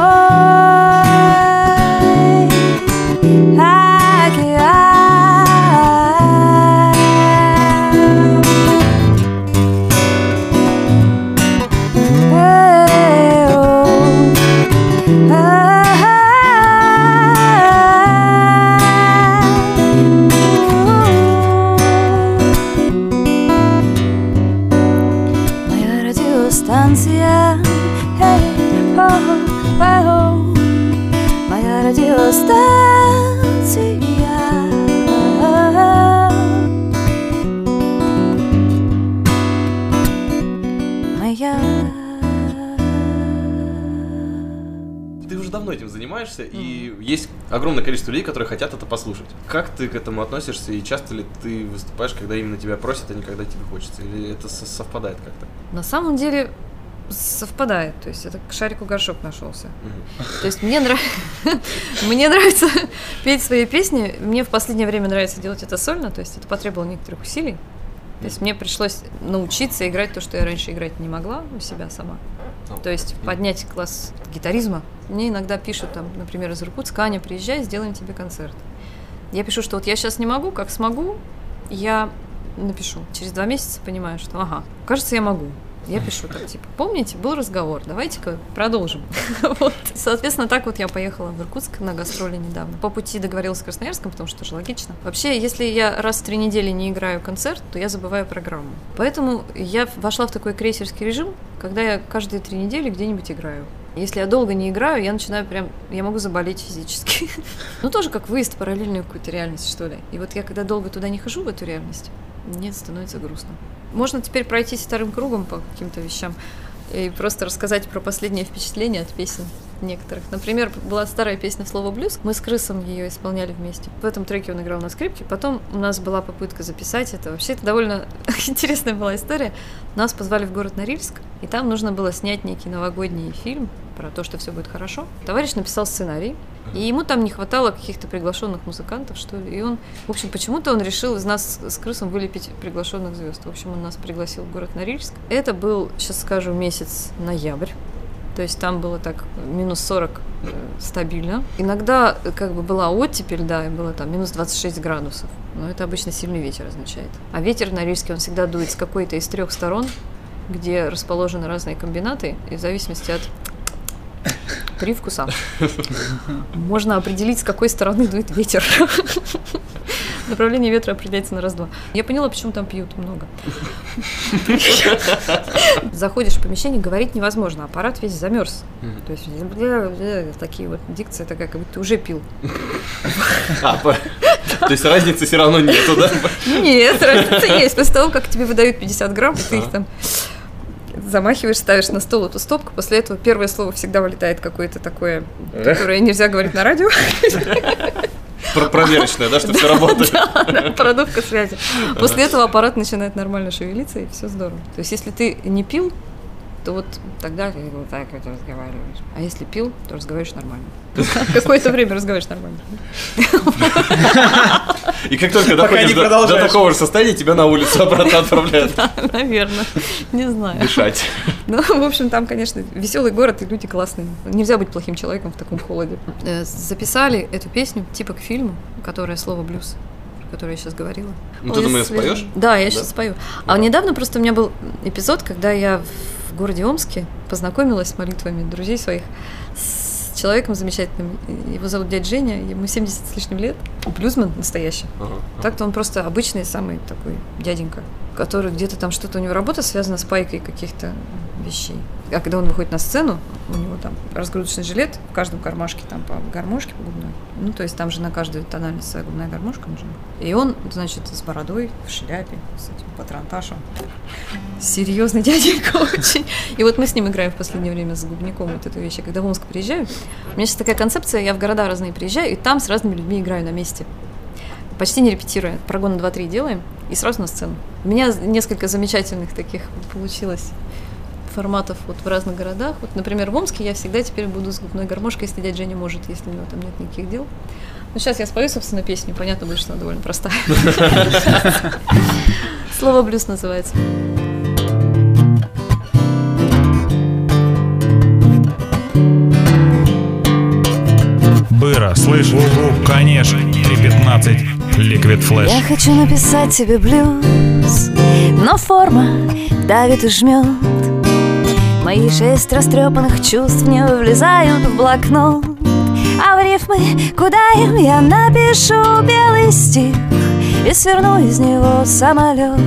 занимаешься, и есть огромное количество людей, которые хотят это послушать. Как ты к этому относишься, и часто ли ты выступаешь, когда именно тебя просят, а не когда тебе хочется? Или это со- совпадает как-то? На самом деле совпадает, то есть это к шарику горшок нашелся. То есть мне, нрав- *laughs* мне нравится петь свои песни, мне в последнее время нравится делать это сольно, то есть это потребовало некоторых усилий. То есть мне пришлось научиться играть то, что я раньше играть не могла у себя сама. То есть поднять класс гитаризма. Мне иногда пишут там, например, из Иркутска, Аня, приезжай, сделаем тебе концерт. Я пишу, что вот я сейчас не могу, как смогу, я напишу. Через два месяца понимаю, что ага, кажется, я могу. Я пишу так, типа, помните, был разговор, давайте-ка продолжим. *laughs* вот. Соответственно, так вот я поехала в Иркутск на гастроли недавно. По пути договорилась с Красноярском, потому что тоже логично. Вообще, если я раз в три недели не играю концерт, то я забываю программу. Поэтому я вошла в такой крейсерский режим, когда я каждые три недели где-нибудь играю. Если я долго не играю, я начинаю прям, я могу заболеть физически. *laughs* ну, тоже как выезд в параллельную какую-то реальность, что ли. И вот я когда долго туда не хожу, в эту реальность, мне становится грустно. Можно теперь пройтись вторым кругом по каким-то вещам и просто рассказать про последние впечатления от песен некоторых. Например, была старая песня «Слово блюз». Мы с Крысом ее исполняли вместе. В этом треке он играл на скрипке. Потом у нас была попытка записать это. Вообще, это довольно *laughs* интересная была история. Нас позвали в город Норильск, и там нужно было снять некий новогодний фильм про то, что все будет хорошо. Товарищ написал сценарий, и ему там не хватало каких-то приглашенных музыкантов, что ли. И он, в общем, почему-то он решил из нас с Крысом вылепить приглашенных звезд. В общем, он нас пригласил в город Норильск. Это был, сейчас скажу, месяц ноябрь. То есть там было так минус 40 э, стабильно. Иногда э, как бы была оттепель, да, и было там минус 26 градусов. Но это обычно сильный ветер означает. А ветер на Норильске, он всегда дует с какой-то из трех сторон, где расположены разные комбинаты, и в зависимости от привкуса можно определить, с какой стороны дует ветер. Направление ветра определяется на раз-два. Я поняла, почему там пьют много. Заходишь в помещение, говорить невозможно. Аппарат весь замерз. То есть такие вот дикция такая, как будто ты уже пил. А, то есть разницы все равно нету, да? Нет, разница есть. После того, как тебе выдают 50 грамм, ты их там замахиваешь, ставишь на стол эту стопку. После этого первое слово всегда вылетает какое-то такое, которое нельзя говорить на радио. Про- Проверочная, да, что все работает. Да, продувка связи. После этого аппарат начинает нормально шевелиться, и все здорово. То есть, если ты не пил, то вот тогда ты вот так вот разговариваешь. А если пил, то разговариваешь нормально. *laughs* Какое-то время разговариваешь нормально. *laughs* И как только доходишь до, такого же состояния, тебя на улицу обратно отправляют *laughs* Наверное. Не знаю. дышать. Ну, в общем, там, конечно, веселый город и люди классные. Нельзя быть плохим человеком в таком холоде. Э, Записали эту песню типа к фильму, которая слово блюз, про которое я сейчас говорила. Ну, ты думаешь, споешь? Да, я Да? сейчас спою. А недавно просто у меня был эпизод, когда я в городе Омске познакомилась с молитвами друзей своих с человеком замечательным. Его зовут дядя Женя, ему 70 с лишним лет. Блюзман настоящий. Ага. Так-то он просто обычный самый такой дяденька, который где-то там что-то у него работа связана с пайкой каких-то вещей. А когда он выходит на сцену, у него там разгрузочный жилет, в каждом кармашке там по гармошке по губной. Ну, то есть там же на каждую тональность своя губная гармошка нужна. И он, значит, с бородой, в шляпе, с этим патронташем. Серьезный дяденька *laughs* очень. И вот мы с ним играем в последнее время с губником вот эту вещь. Когда в Омск приезжаю, у меня сейчас такая концепция, я в города разные приезжаю, и там с разными людьми играю на месте почти не репетируя. Прогоны 2-3 делаем и сразу на сцену. У меня несколько замечательных таких получилось форматов вот в разных городах. Вот, например, в Омске я всегда теперь буду с губной гармошкой, если дядя Женя может, если у него там нет никаких дел. Ну, сейчас я спою, собственно, песню. Понятно будет, что она довольно простая. *laughs* Слово блюз называется. Быра, слышь, у, конечно, 315, Liquid Flash. Я хочу написать тебе блюз Но форма давит и жмет Мои шесть растрепанных чувств не влезают в блокнот. А в рифмы, куда им я напишу белый стих И сверну из него самолет.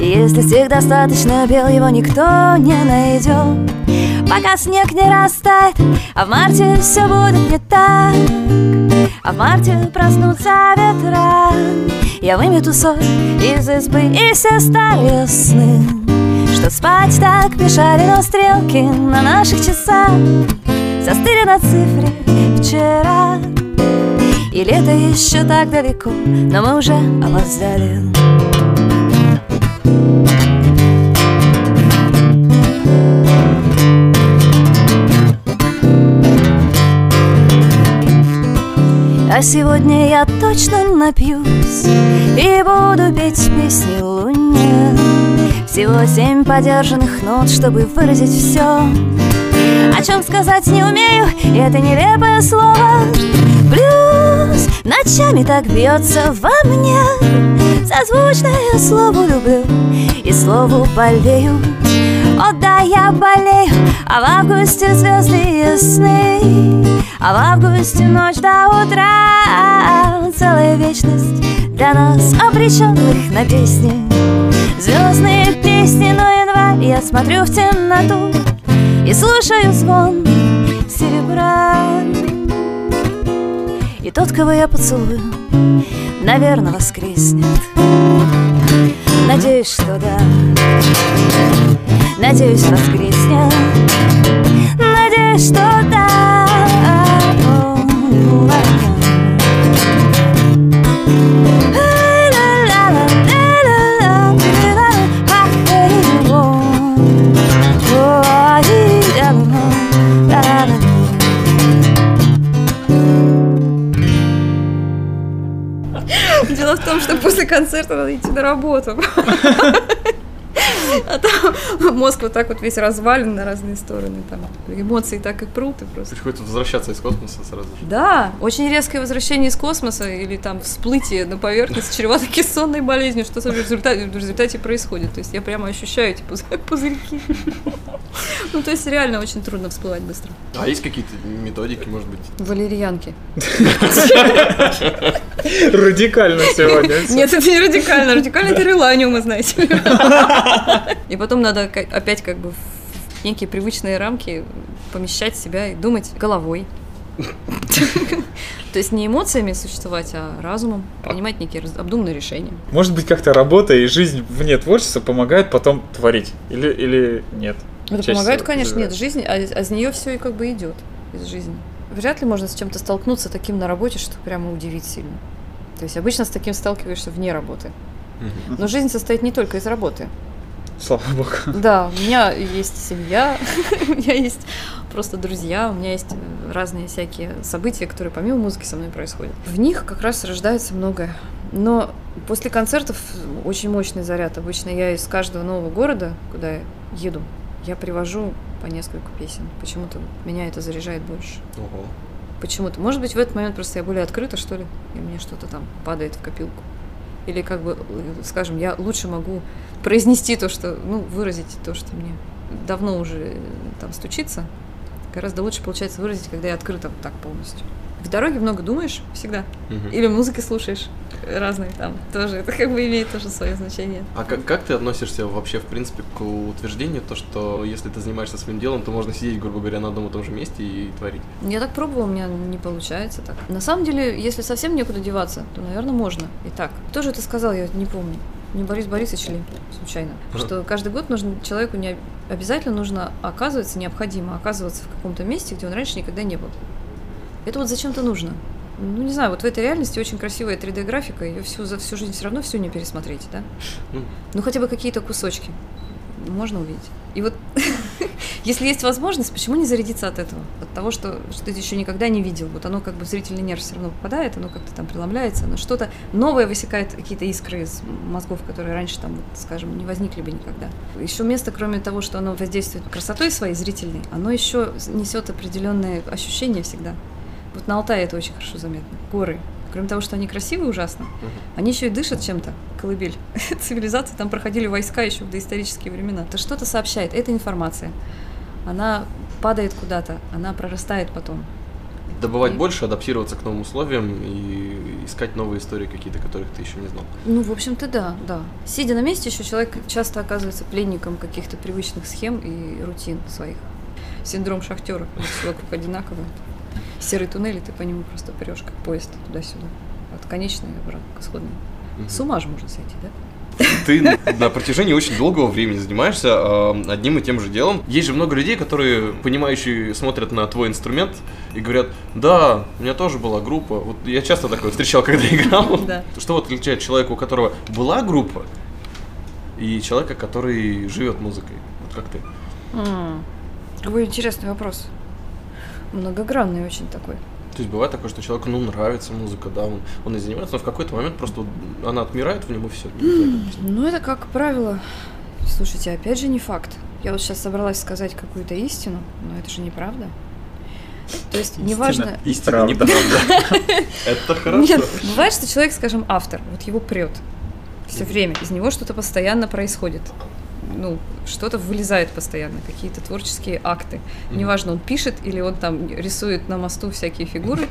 Если стих достаточно бел, его никто не найдет. Пока снег не растает, а в марте все будет не так. А в марте проснутся ветра Я вымету соль из избы И все старые сны Что спать так мешали Но стрелки на наших часах. Застыли на цифре вчера. И лето еще так далеко Но мы уже опоздали. А сегодня я точно напьюсь И буду петь песни луне Всего семь подержанных нот, чтобы выразить все О чем сказать не умею, и это нелепое слово. Блюз ночами так бьется во мне. Созвучное слову люблю и слову болею. О да, я болею, а в августе звезды ясны. А в августе ночь до утра. Целая вечность для нас обреченных на песни Звездные песни, но январь Я смотрю в темноту и слушаю звон серебра. И тот, кого я поцелую, наверное, воскреснет. Надеюсь, что да. Надеюсь, воскреснет. Надеюсь, что да что после концерта надо идти на работу. *laughs* А там *laughs* мозг вот так вот весь развален на разные стороны. Там эмоции так и прут, и просто. Приходится возвращаться из космоса сразу же. Да, очень резкое возвращение из космоса или там всплытие на поверхность *laughs* чревато кессонной болезнью, что в результате, в результате происходит. То есть я прямо ощущаю эти пуз- *laughs* пузырьки. Ну, то есть реально очень трудно всплывать быстро. А есть какие-то методики, может быть? Валерьянки. Радикально сегодня. Нет, это не радикально. Радикально это реланиумы, знаете. И потом надо опять как бы в некие привычные рамки помещать себя и думать головой. *laughs* То есть не эмоциями существовать, а разумом, принимать некие обдуманные решения. Может быть, как-то работа и жизнь вне творчества помогает потом творить? Или, или нет? Это Чаще помогает, конечно, нет, жизнь, а, из- а из нее все и как бы идет, из жизни. Вряд ли можно с чем-то столкнуться таким на работе, что прямо удивить сильно. То есть обычно с таким сталкиваешься вне работы. Но жизнь состоит не только из работы. Слава богу. Да, у меня есть семья, *laughs* у меня есть просто друзья, у меня есть разные всякие события, которые помимо музыки со мной происходят. В них как раз рождается многое. Но после концертов очень мощный заряд. Обычно я из каждого нового города, куда я еду, я привожу по несколько песен. Почему-то меня это заряжает больше. Ого. Почему-то. Может быть, в этот момент просто я более открыта, что ли, и мне что-то там падает в копилку. Или как бы, скажем, я лучше могу произнести то, что, ну, выразить то, что мне давно уже там стучится. Гораздо лучше получается выразить, когда я открыта вот так полностью. В дороге много думаешь всегда. Мгм. Или музыки слушаешь разные там тоже. Это как бы имеет тоже свое значение. А как, как ты относишься вообще, в принципе, к утверждению, то, что если ты занимаешься своим делом, то можно сидеть, грубо говоря, на одном и том же месте и творить? Я так пробовала, у меня не получается так. На самом деле, если совсем некуда деваться, то, наверное, можно и так. Кто же это сказал, я не помню. Не Борис Борисович ли, случайно. Ага. Что каждый год нужно человеку не об- обязательно нужно оказываться, необходимо оказываться в каком-то месте, где он раньше никогда не был. Это вот зачем-то нужно. Ну, не знаю, вот в этой реальности очень красивая 3D-графика, ее всю за всю жизнь все равно все не пересмотреть, да? Ну. Ну, хотя бы какие-то кусочки можно увидеть. И вот, *laughs* если есть возможность, почему не зарядиться от этого? От того, что, что ты еще никогда не видел. Вот оно как бы в зрительный нерв все равно попадает, оно как-то там преломляется, оно что-то новое высекает, какие-то искры из мозгов, которые раньше там, вот, скажем, не возникли бы никогда. Еще место, кроме того, что оно воздействует красотой своей зрительной, оно еще несет определенные ощущения всегда. Вот на Алтае это очень хорошо заметно. Горы. Кроме того, что они красивые ужасно, они еще и дышат чем-то, колыбель. *laughs* Цивилизации там проходили войска еще в доисторические времена. Это что-то сообщает, это информация. Она падает куда-то, она прорастает потом. Добывать И- больше, адаптироваться к новым условиям и искать новые истории какие-то, которых ты еще не знал. Ну, в общем-то, да, да. Сидя на месте, еще человек часто оказывается пленником каких-то привычных схем и рутин своих. Синдром шахтера, когда все Серый туннель, и ты по нему просто прешь, как поезд туда-сюда. От конечной обратно к исходной. С ума же можно сойти, да? ты на протяжении очень долгого времени занимаешься э, одним и тем же делом. Есть же много людей, которые, понимающие, смотрят на твой инструмент и говорят, да, у меня тоже была группа. Вот я часто такое встречал, когда играл. *laughs* Да. Что вот отличает человека, у которого была группа, и человека, который живет музыкой? Вот как ты? Какой интересный вопрос. Многогранный очень такой. То есть бывает такое, что человеку ну, нравится музыка, да, он, он и занимается, но в какой-то момент просто вот она отмирает в нем и все. Ну, это как правило. Слушайте, опять же не факт. Я вот сейчас собралась сказать какую-то истину, но это же неправда. То есть, неважно... Истина, неправда. *laughs* Это хорошо. Нет, бывает, что человек, скажем, автор, вот его прет все время, из него что-то постоянно происходит. Ну, что-то вылезает постоянно, какие-то творческие акты. Неважно, он пишет или он там рисует на мосту всякие фигуры.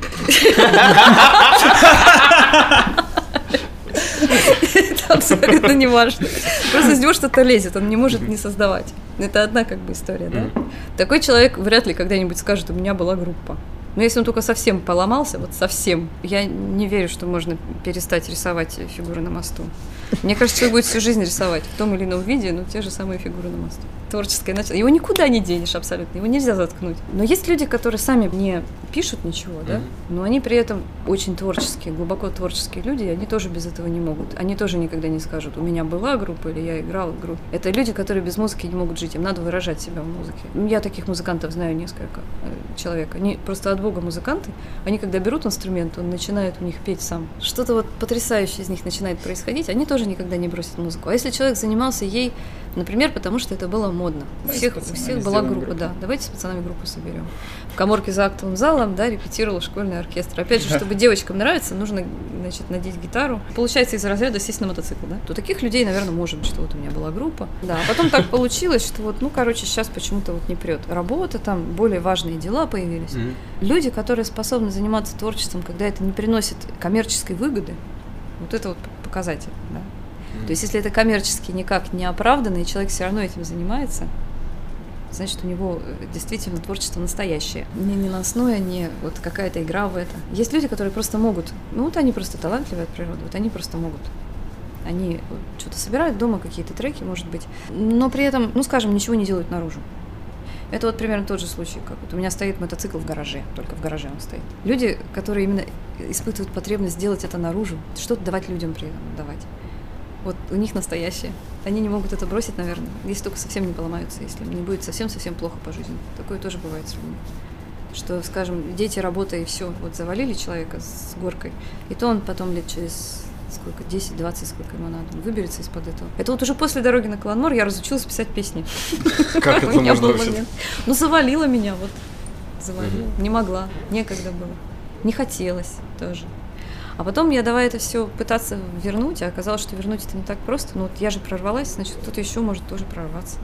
Это абсолютно не важно. Просто из него что-то лезет, он не может не создавать. Это одна как бы история, да? Такой человек вряд ли когда-нибудь скажет, у меня была группа. Но если он только совсем поломался, вот совсем, я не верю, что можно перестать рисовать фигуры на мосту. Мне кажется, человек будет всю жизнь рисовать в том или ином виде, но те же самые фигуры на мосту. Творческое начало. Его никуда не денешь абсолютно, его нельзя заткнуть. Но есть люди, которые сами не пишут ничего, да, но они при этом очень творческие, глубоко творческие люди, и они тоже без этого не могут. Они тоже никогда не скажут, у меня была группа или я играл в группе. Это люди, которые без музыки не могут жить, им надо выражать себя в музыке. Я таких музыкантов знаю несколько э, человек. Они просто от бога музыканты. Они, когда берут инструмент, он начинает у них петь сам. Что-то вот потрясающее из них начинает происходить, они тоже никогда не бросят музыку. А если человек занимался ей, например, потому что это было модно. У всех, у всех была группа, да. Давайте с пацанами группу соберем. Коморке за актовым залом, да, репетировал школьный оркестр. Опять же, чтобы девочкам нравится, нужно, значит, надеть гитару. Получается из разряда сесть на мотоцикл, да. То таких людей, наверное, может быть, что вот у меня была группа. Да, а потом так получилось, что вот, ну, короче, сейчас почему-то вот не прет. Работа там, более важные дела появились. Люди, которые способны заниматься творчеством, когда это не приносит коммерческой выгоды, вот это вот показатель, да. То есть, если это коммерчески никак не оправдано, и человек все равно этим занимается, значит, у него э, действительно творчество настоящее. Не неносное, не вот какая-то игра в это. Есть люди, которые просто могут, ну вот они просто талантливые от природы, вот они просто могут. Они вот что-то собирают дома, какие-то треки, может быть, но при этом, ну скажем, ничего не делают наружу. Это вот примерно тот же случай, как вот у меня стоит мотоцикл в гараже, только в гараже он стоит. Люди, которые именно испытывают потребность сделать это наружу, что-то давать людям при этом давать. Вот у них настоящее. Они не могут это бросить, наверное, если только совсем не поломаются, если не будет совсем-совсем плохо по жизни. Такое тоже бывает с людьми. Что, скажем, дети, работа и все, вот завалили человека с горкой, и то он потом лет через сколько, 10-20, сколько ему надо, он выберется из-под этого. Это вот уже после дороги на Каланмор я разучилась писать песни. *laughs* Как это *laughs* можно вообще? Ну, завалила меня, вот. Завалила. Не могла, некогда было. Не хотелось тоже. А потом я давай это все пытаться вернуть, а оказалось, что вернуть это не так просто. Ну вот я же прорвалась, значит, кто-то еще может тоже прорваться.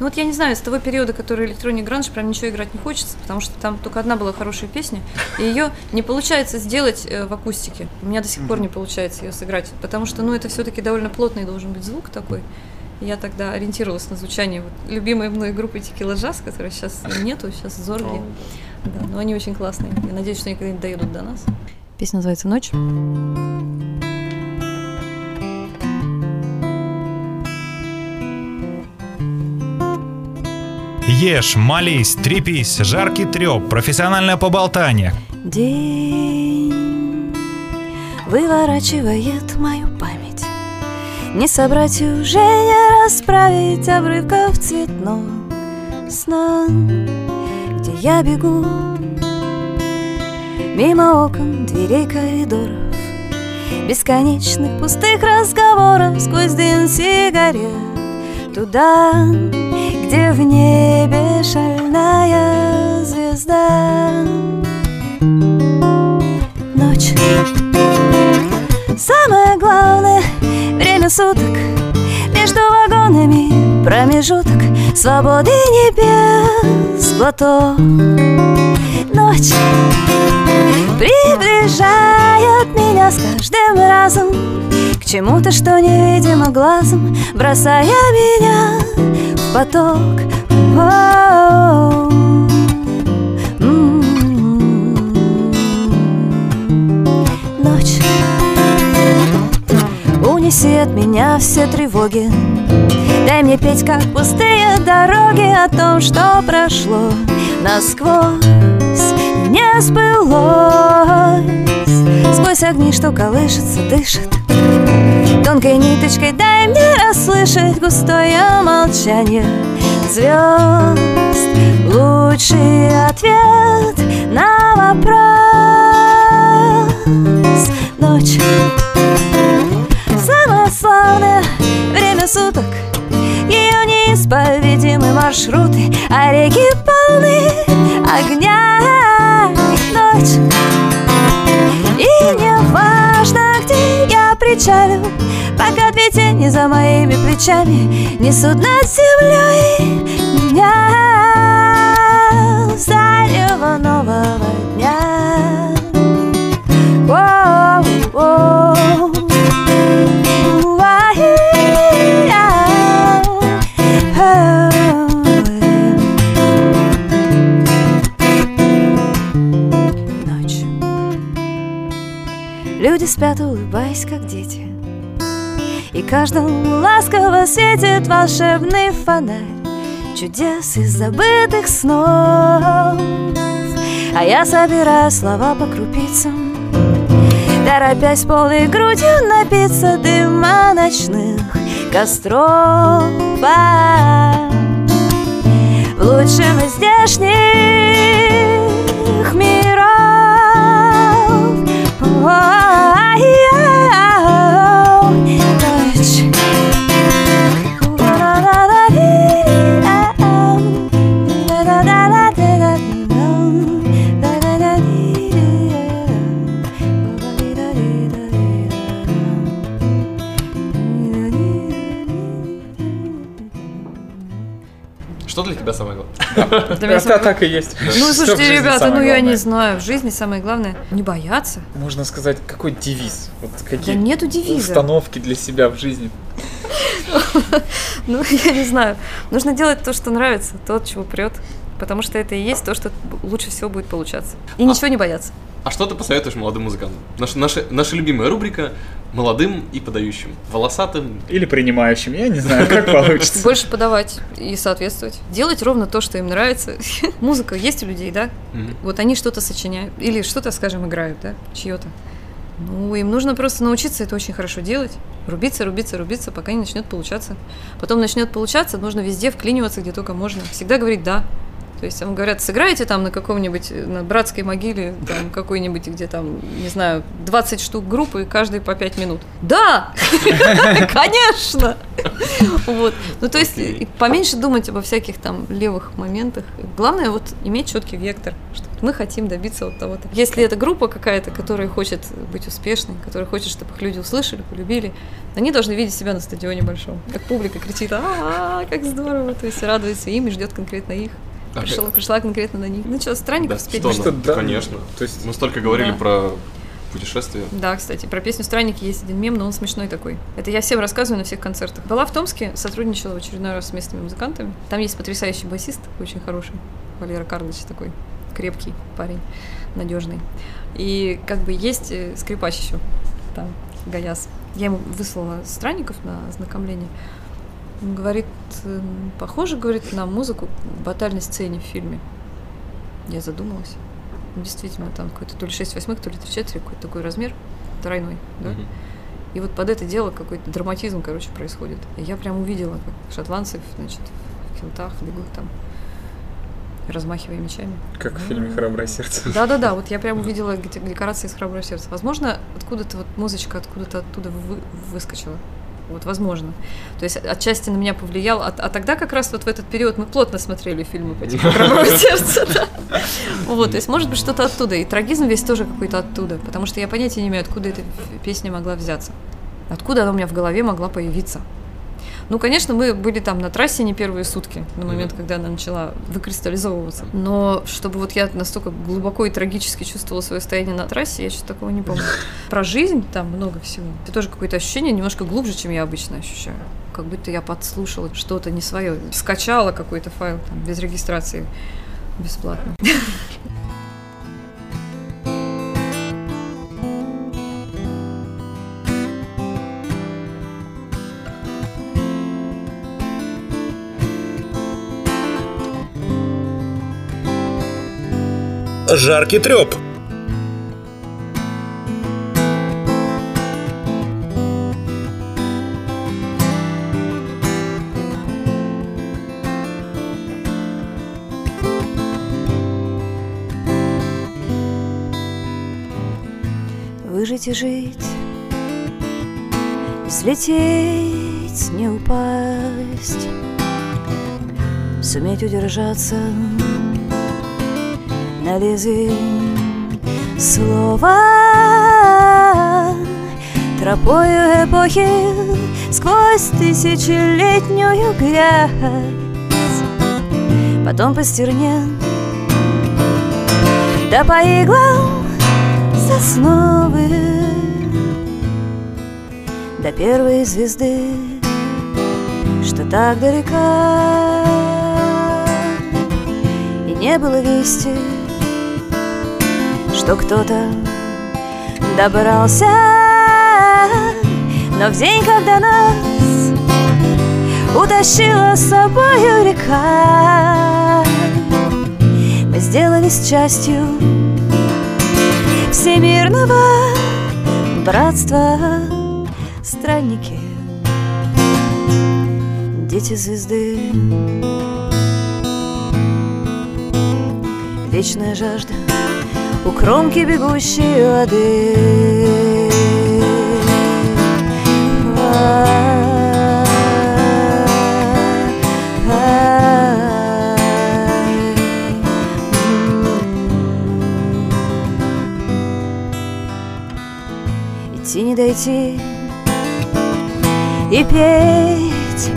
Ну вот я не знаю, с того периода, который электроник гранж, прям ничего играть не хочется, потому что там только одна была хорошая песня, и ее не получается сделать э, в акустике. У меня до сих пор не получается ее сыграть, потому что, ну, это все-таки довольно плотный должен быть звук такой. Я тогда ориентировалась на звучание вот, любимой мной группы Текила Джаз, которой сейчас нету, сейчас Зорги. Да, но они очень классные. Я надеюсь, что они когда-нибудь доедут до нас. Песня называется «Ночь». Ешь, молись, трепись, жаркий треп, профессиональное поболтание. День выворачивает мою память Не собрать и уже не расправить обрывков цветного сна Где я бегу мимо окон, дверей коридоров Бесконечных пустых разговоров сквозь дым сигарет. Туда, где в небе шальная звезда. Ночь. Самое главное время суток. Между вагонами промежуток Свободы небес глоток Ночь приближает меня с каждым разом К чему-то, что невидимо глазом Бросая меня в поток. М-м-м. Ночь Унеси от меня все тревоги Дай мне петь, как пустые дороги О том, что прошло насквозь Не сбылось. Сквозь огни, что колышется, дышит. Тонкой ниточкой дай мне расслышать Густое молчание. Звезд Лучший ответ на вопрос. Ночь. Самое славное время суток. Ее неисповедимы маршруты А реки полны огня. Ночь. И мне важно, где я причалю Пока две тени за моими плечами Несут над землей меня. Зарево нового Люди спят, улыбаясь, как дети. И каждому ласково светит волшебный фонарь Чудес из забытых снов. А я собираю слова по крупицам Торопясь полной грудью напиться дыма ночных костров. А В лучшем из здешних тебя самое главное? *laughs* Для меня Да, самое- так и есть. Ну, слушайте, ребята, ну я не знаю. В жизни самое главное не бояться. Можно сказать, какой девиз? Вот какие Да нету девиза. установки для себя в жизни? *laughs* Ну, я не знаю. Нужно делать то, что нравится, то, от чего прет. Потому что это и есть то, что лучше всего будет получаться. И ничего не бояться. А что ты посоветуешь молодым музыкантам? Наша, наша, наша любимая рубрика «Молодым и подающим». Волосатым. Или принимающим, я не знаю, как *laughs* получится. Больше подавать и соответствовать. Делать ровно то, что им нравится. *laughs* Музыка есть у людей, да? Вот они что-то сочиняют. Или что-то, скажем, играют, да? Чье-то. Ну, им нужно просто научиться это очень хорошо делать. Рубиться, рубиться, рубиться, пока не начнет получаться. Потом начнет получаться, нужно везде вклиниваться, где только можно. Всегда говорить «да». То есть вам говорят, сыграете там на каком-нибудь, э, на братской могиле, там какой-нибудь, где там, не знаю, 20 штук группы, каждый по 5 минут. Да! *laughs* Конечно! Вот. Ну, то есть, поменьше думать обо всяких там левых моментах. Главное вот иметь четкий вектор, что мы хотим добиться вот того-то. Если это группа какая-то, которая хочет быть успешной, которая хочет, чтобы их люди услышали, полюбили, они должны видеть себя на стадионе большом. Как публика кричит, а как здорово, то есть радуется им и ждет конкретно их. А, Пришла, пришла конкретно на них. Ну что, Да, странников спеть? что, Что, да. конечно. То есть Мы столько говорили Да. про путешествия. Да, кстати, про песню «Странники» есть один мем, но он смешной такой. Это я всем рассказываю на всех концертах. Была в Томске, сотрудничала в очередной раз с местными музыкантами. Там есть потрясающий басист, очень хороший, Валера Карлович такой, крепкий парень, надежный. И как бы есть э, скрипач еще, там, Гаяс. Я ему выслала странников на ознакомление. Говорит, э, похоже, говорит, на музыку в батальной сцене в фильме. Я задумалась. Ну, Действительно, там какой-то то ли 6 восьмых, то ли 3 четверти, какой-то такой размер, тройной, да? Мгм. И вот под это дело какой-то драматизм, короче, происходит. И я прям увидела, как шотландцы, значит, в килтах бегут там, размахивая мечами. как в фильме «Храброе сердце». Да-да-да, вот я прям увидела декорации из «Храброго сердца». Возможно, откуда-то вот музычка откуда-то оттуда вы- выскочила. Вот, возможно. То есть отчасти на меня повлиял. А, а тогда как раз вот в этот период мы плотно смотрели фильмы по типу *laughs* да. Вот, то есть может быть что-то оттуда. И трагизм весь тоже какой-то оттуда. Потому что я понятия не имею, откуда эта песня могла взяться. Откуда она у меня в голове могла появиться. Ну, конечно, мы были там на трассе не первые сутки, на момент, когда она начала выкристаллизовываться. Но чтобы вот я настолько глубоко и трагически чувствовала свое состояние на трассе, я сейчас такого не помню. *laughs* Про жизнь там много всего. Это тоже какое-то ощущение немножко глубже, чем я обычно ощущаю. Как будто я подслушала что-то не свое. Скачала какой-то файл там, без регистрации бесплатно. *laughs* жаркий треп. Выжить и жить, взлететь, не упасть, суметь удержаться на слова Тропою эпохи сквозь тысячелетнюю грязь. Потом по стерне да по иглам сосновы До первой звезды, что так далека И не было вести, что кто-то добрался. Но в день, когда нас утащила с собою река Мы сделались частью всемирного братства Странники, дети звезды. Вечная жажда у кромки бегущей воды. Идти не дойти. И петь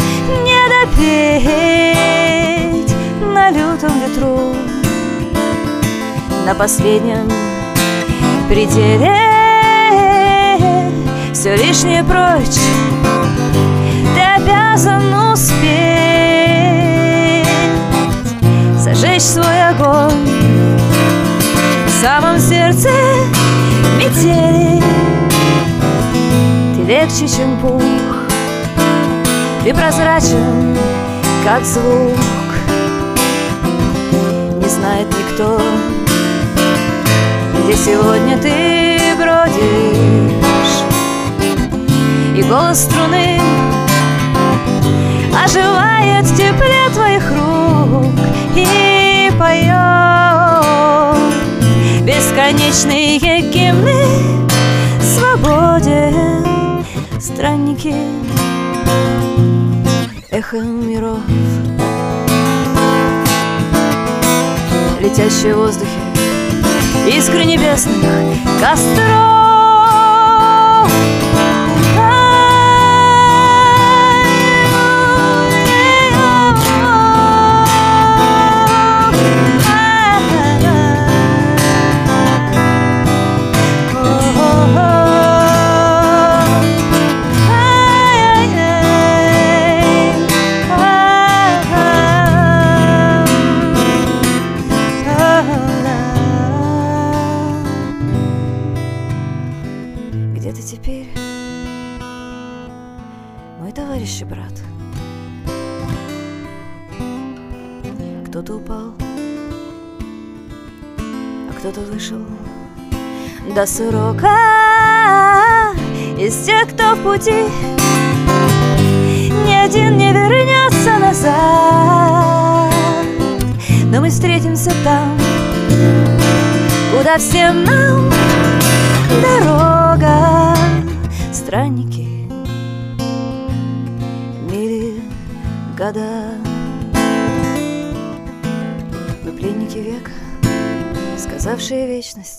не допеть на лютом ветру на последнем пределе. Все лишнее прочь Ты обязан успеть Зажечь свой огонь В самом сердце метели. Ты легче, чем пух Ты прозрачен, как звук. Не знает никто где сегодня ты бродишь И голос струны оживает в тепле твоих рук И поет бесконечные гимны свободе. Странники эхо миров Летящие в воздухе искры небесных костров. До срока. Из тех, кто в пути Ни один не вернется назад. Но мы встретимся там Куда всем нам дорога. Странники Мили года. Мы пленники века Сказавшие вечность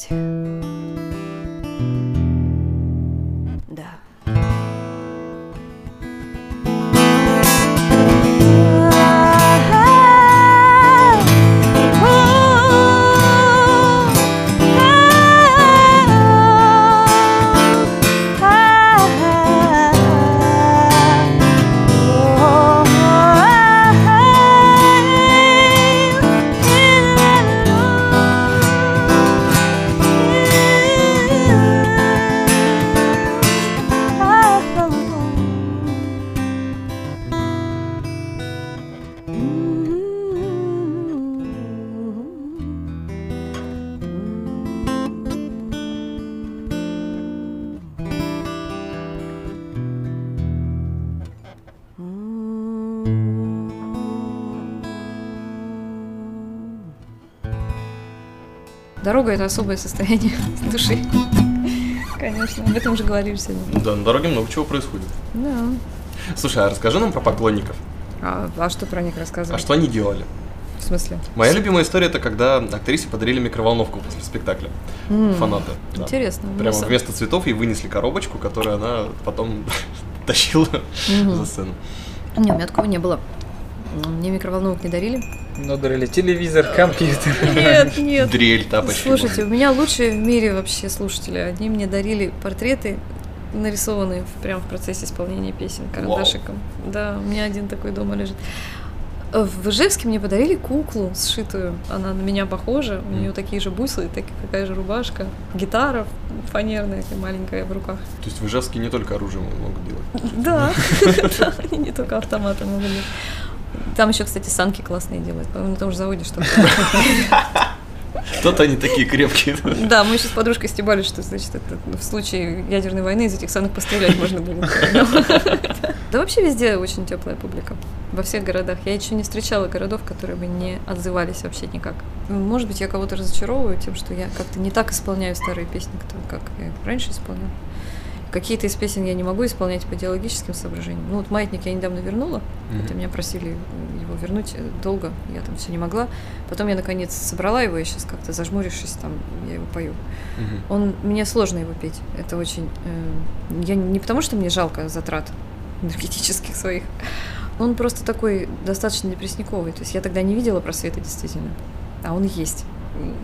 Дорога это особое состояние *laughs* души. Конечно, об этом же говорили сегодня. Да, на дороге много чего происходит. Да. Слушай, а расскажи нам про поклонников. А, а что про них А рассказывать? что они делали? В смысле? Моя любимая история это когда актрисе подарили микроволновку после спектакля. М, Фанаты. да. Интересно. Ну, Прямо вместо цветов ей вынесли коробочку, которую она потом *laughs* тащила за сцену. Не, у меня такого не было. Мне микроволновок не дарили. Ну, дарили телевизор, компьютер. Нет, нет. Дрель, тапочки. Слушайте, у меня лучшие в мире вообще слушатели. Они мне дарили портреты, нарисованные прямо в процессе исполнения песен карандашиком. Да, у меня один такой дома лежит. Э, В Ижевске мне подарили куклу сшитую. Она на меня похожа. У нее такие же бусы, так, такая же рубашка. Гитара фанерная, маленькая в руках. То есть в Ижевске не только оружие могут делать. Да, *laughs* *laughs* они не только автоматы могут быть. Там еще, кстати, санки классные делают. По-моему, на том же заводе что-то. Что-то они такие крепкие. Да, мы еще с подружкой стебались, что, значит, это в случае ядерной войны из этих санок пострелять можно будет. Да вообще везде очень теплая публика. Во всех городах. Я еще не встречала городов, которые бы не отзывались вообще никак. Может быть, я кого-то разочаровываю тем, что я как-то не так исполняю старые песни, как я раньше исполняла. Какие-то из песен я не могу исполнять по идеологическим соображениям. Ну вот «Маятник» я недавно вернула. Это меня просили его вернуть э, долго, я там все не могла. Потом я наконец собрала его, и сейчас как-то зажмурившись, там я его пою. Мгм. Он мне сложно его петь. Это очень. э, я не потому, что мне жалко затрат энергетических своих. Он просто такой достаточно депрессниковый. То есть я тогда не видела просвета действительно. А он есть.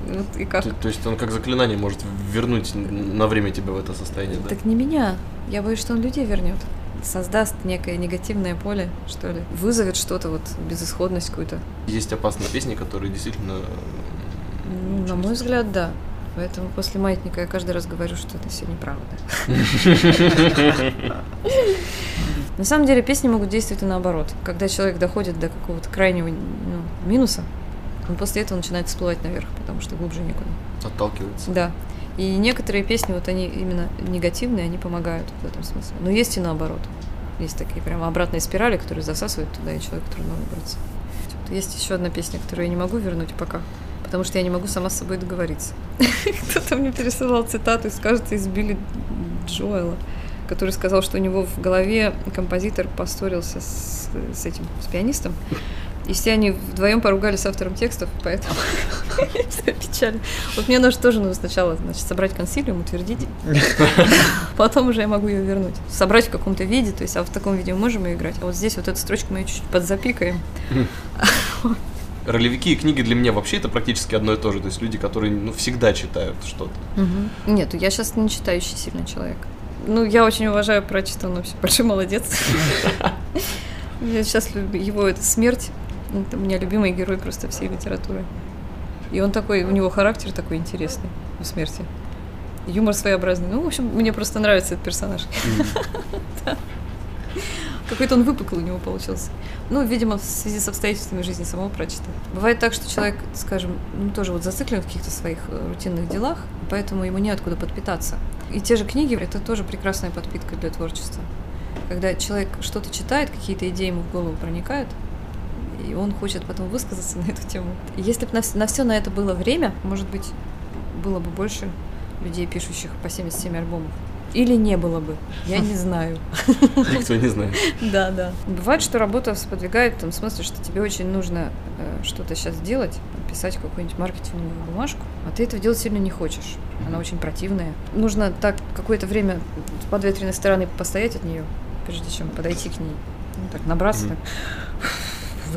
Вот и как? То, то есть он как заклинание может вернуть на время тебя в это состояние, да? Так не меня. Я боюсь, что он людей вернет. Создаст некое негативное поле, что ли. Вызовет что-то, вот, безысходность какую-то. Есть опасные песни, которые действительно... Ну, на мой взгляд, да. Поэтому после маятника я каждый раз говорю, что это все неправда. *laughs* На самом деле песни могут действовать и наоборот. Когда человек доходит до какого-то крайнего ну, минуса, он после этого начинает всплывать наверх, потому что глубже некуда. Отталкивается. Да. И некоторые песни, вот они именно негативные, они помогают в этом смысле. Но есть и наоборот. Есть такие прямо обратные спирали, которые засасывают туда, и человеку трудно выбраться. Вот Есть еще одна песня, которую я не могу вернуть пока, потому что я не могу сама с собой договориться. *laughs* Кто-то мне пересылал цитату, из, кажется, из Билли Джоэла, который сказал, что у него в голове композитор поссорился с, с этим, с пианистом, и все они вдвоем поругались с автором текстов, поэтому *laughs* печально. Вот мне нужно тоже нужно сначала значит, собрать консилиум, утвердить, *laughs* потом уже я могу ее вернуть. Собрать в каком-то виде, то есть, а в таком виде мы можем ее играть. А вот здесь вот эту строчку мы ее чуть-чуть подзапикаем. *laughs* Ролевики и книги для меня вообще это практически одно и то же. То есть люди, которые ну, всегда читают что-то. Нет, я сейчас не читающий сильный человек. Ну, я очень уважаю прочитанную, вообще большой молодец. Я сейчас люблю его, это смерть. Это у меня любимый герой просто всей литературы. И он такой, у него характер такой интересный у смерти. Юмор своеобразный. Ну, в общем, мне просто нравится этот персонаж. *laughs* Какой-то он выпуклый у него получился. Ну, видимо, в связи с обстоятельствами жизни самого прочитал. Бывает так, что человек, скажем, ну, тоже вот зациклен в каких-то своих э, рутинных делах, поэтому ему неоткуда подпитаться. И те же книги – это тоже прекрасная подпитка для творчества. Когда человек что-то читает, какие-то идеи ему в голову проникают, и он хочет потом высказаться *laughs* на эту тему. Если бы на, на все на это было время, может быть, было бы больше людей, пишущих по 77 альбомов. Или не было бы, я не *laughs* знаю. Никто не знает. *laughs* Да, да. Бывает, что работа сподвигает в том смысле, что тебе очень нужно э, что-то сейчас делать, писать какую-нибудь маркетинговую бумажку, а ты этого делать сильно не хочешь. Она очень противная. Нужно так какое-то время с подветренной стороны постоять от нее, прежде чем подойти к ней. Ну, так набраться.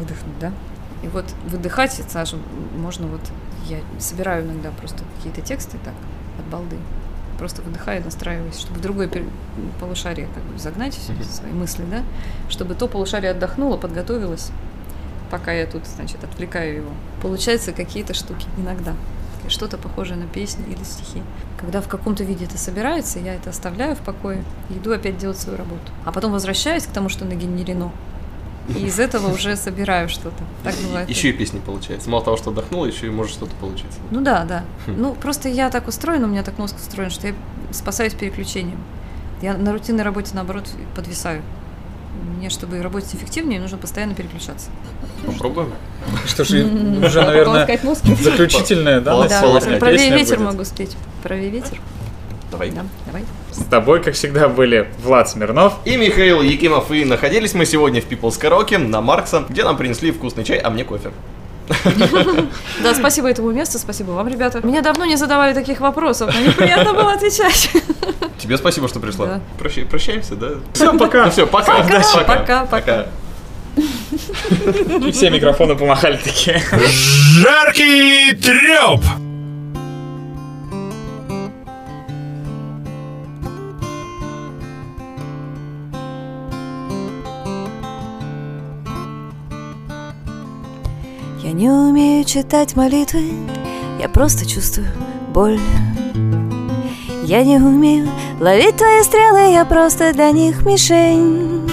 Выдохнуть, да? И вот выдыхать, Саша, можно вот... Я собираю иногда просто какие-то тексты так, от балды. Просто выдыхаю, настраиваюсь, чтобы в другое полушарие как бы загнать эти свои мысли, да? Чтобы то полушарие отдохнуло, подготовилось, пока я тут, значит, отвлекаю его. Получаются какие-то штуки иногда. Что-то похожее на песни или стихи. Когда в каком-то виде это собирается, я это оставляю в покое иду опять делать свою работу. А потом возвращаюсь к тому, что нагенерено. И из этого уже собираю что-то. Так бывает. Еще и песни получается. Мало того, что отдохнула, еще и может что-то получиться. Ну да, да. Хм. Ну, просто я так устроена, у меня так мозг устроен, что я спасаюсь переключением. Я на рутинной работе, наоборот, подвисаю. Мне, чтобы работать эффективнее, нужно постоянно переключаться. Попробуем. Что же, уже, *laughs* наверное, заключительная, да? Да, песня ветер могу спеть. Правее ветер. Давай. Да, давай. С тобой, как всегда, были Влад Смирнов. И Михаил Якимов. И находились мы сегодня в People's Karaoke на Маркса, где нам принесли вкусный чай, а мне кофе. *laughs* Да, спасибо этому месту, спасибо вам, ребята. Меня давно не задавали таких вопросов, но неприятно было отвечать. *laughs* Тебе спасибо, что пришла. Да. Прощай- прощаемся, да? Все, пока. *laughs* Ну все, пока. Удачи. Пока, пока. И все микрофоны помахали такие. Жаркий треп! Не умею читать молитвы, я просто чувствую боль. Я не умею ловить твои стрелы, я просто для них мишень.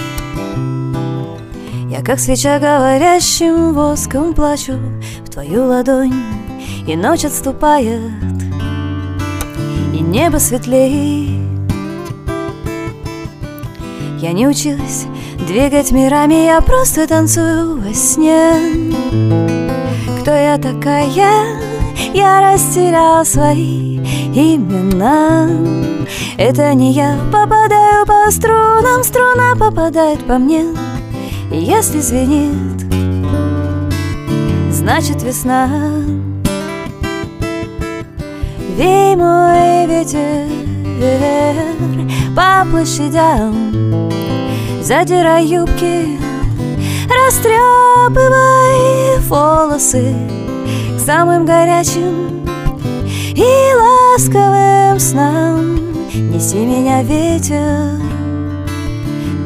Я как свеча говорящим воском плачу в твою ладонь, и ночь отступает, и небо светлее. Я не училась двигать мирами, я просто танцую во сне. Кто я такая? Я растерял свои имена. Это не я попадаю по струнам, струна попадает по мне. И если звенит, значит весна. Вей мой ветер по площадям, задирай юбки, растрепывай волосы к самым горячим и ласковым снам. Неси меня ветер,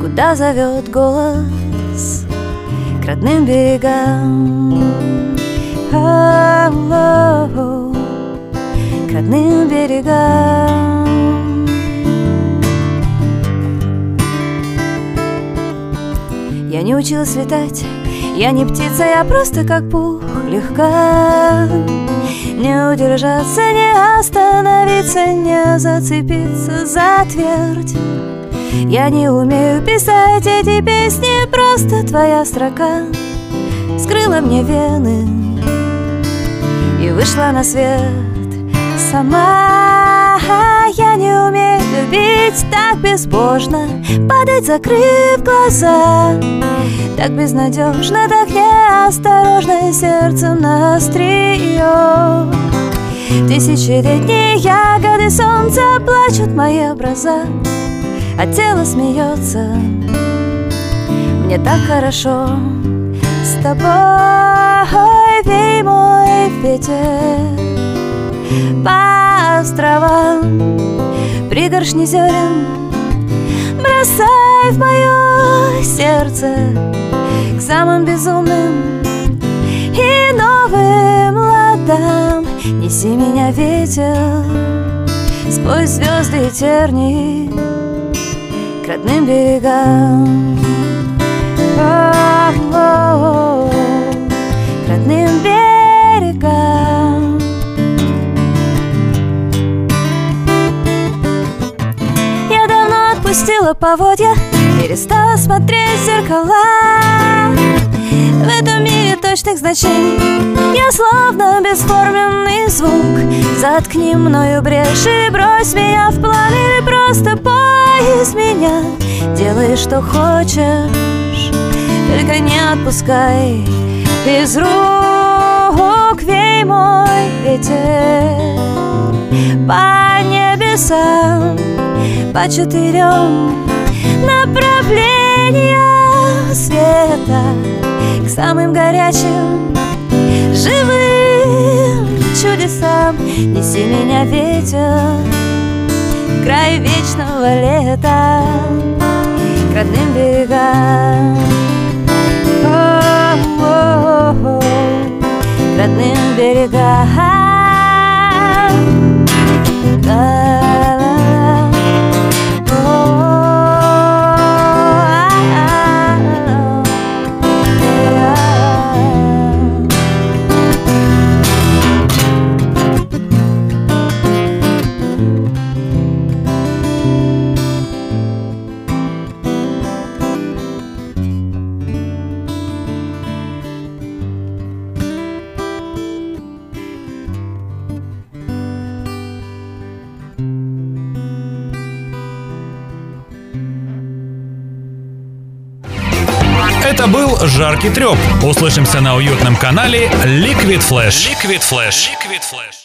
куда зовет голос к родным берегам. К родным берегам. Я не училась летать, я не птица, я просто как пух легка. Не удержаться, не остановиться, не зацепиться за твердь. Я не умею писать эти песни, просто твоя строка скрыла мне вены и вышла на свет сама. Любить так безбожно, падать, закрыв глаза. Так безнадежно, так неосторожно, сердцем на острие. Тысячелетние ягоды солнца плачут мои образа, а тело смеется. Мне так хорошо с тобой, вей мой ветер по островам пригоршни зерен. Бросай в мое сердце к самым безумным и новым ладам. Неси меня ветер сквозь звезды и тернии к родным берегам. О-о-о, к родным берегам давно отпустила поводья Перестала смотреть в зеркала. В этом мире точных значений Я словно бесформенный звук. Заткни мною брешь и брось меня в пламя Или просто пой из меня Делай, что хочешь. Только не отпускай из рук Вей мой ветер. По небесам по четырем направлениям света к самым горячим живым чудесам. Неси меня ветер край вечного лета к родным берегам. О-о-о, к родным берегам «Жаркий треп». Услышимся на уютном канале Liquid Flash. Liquid Flash. Liquid Flash.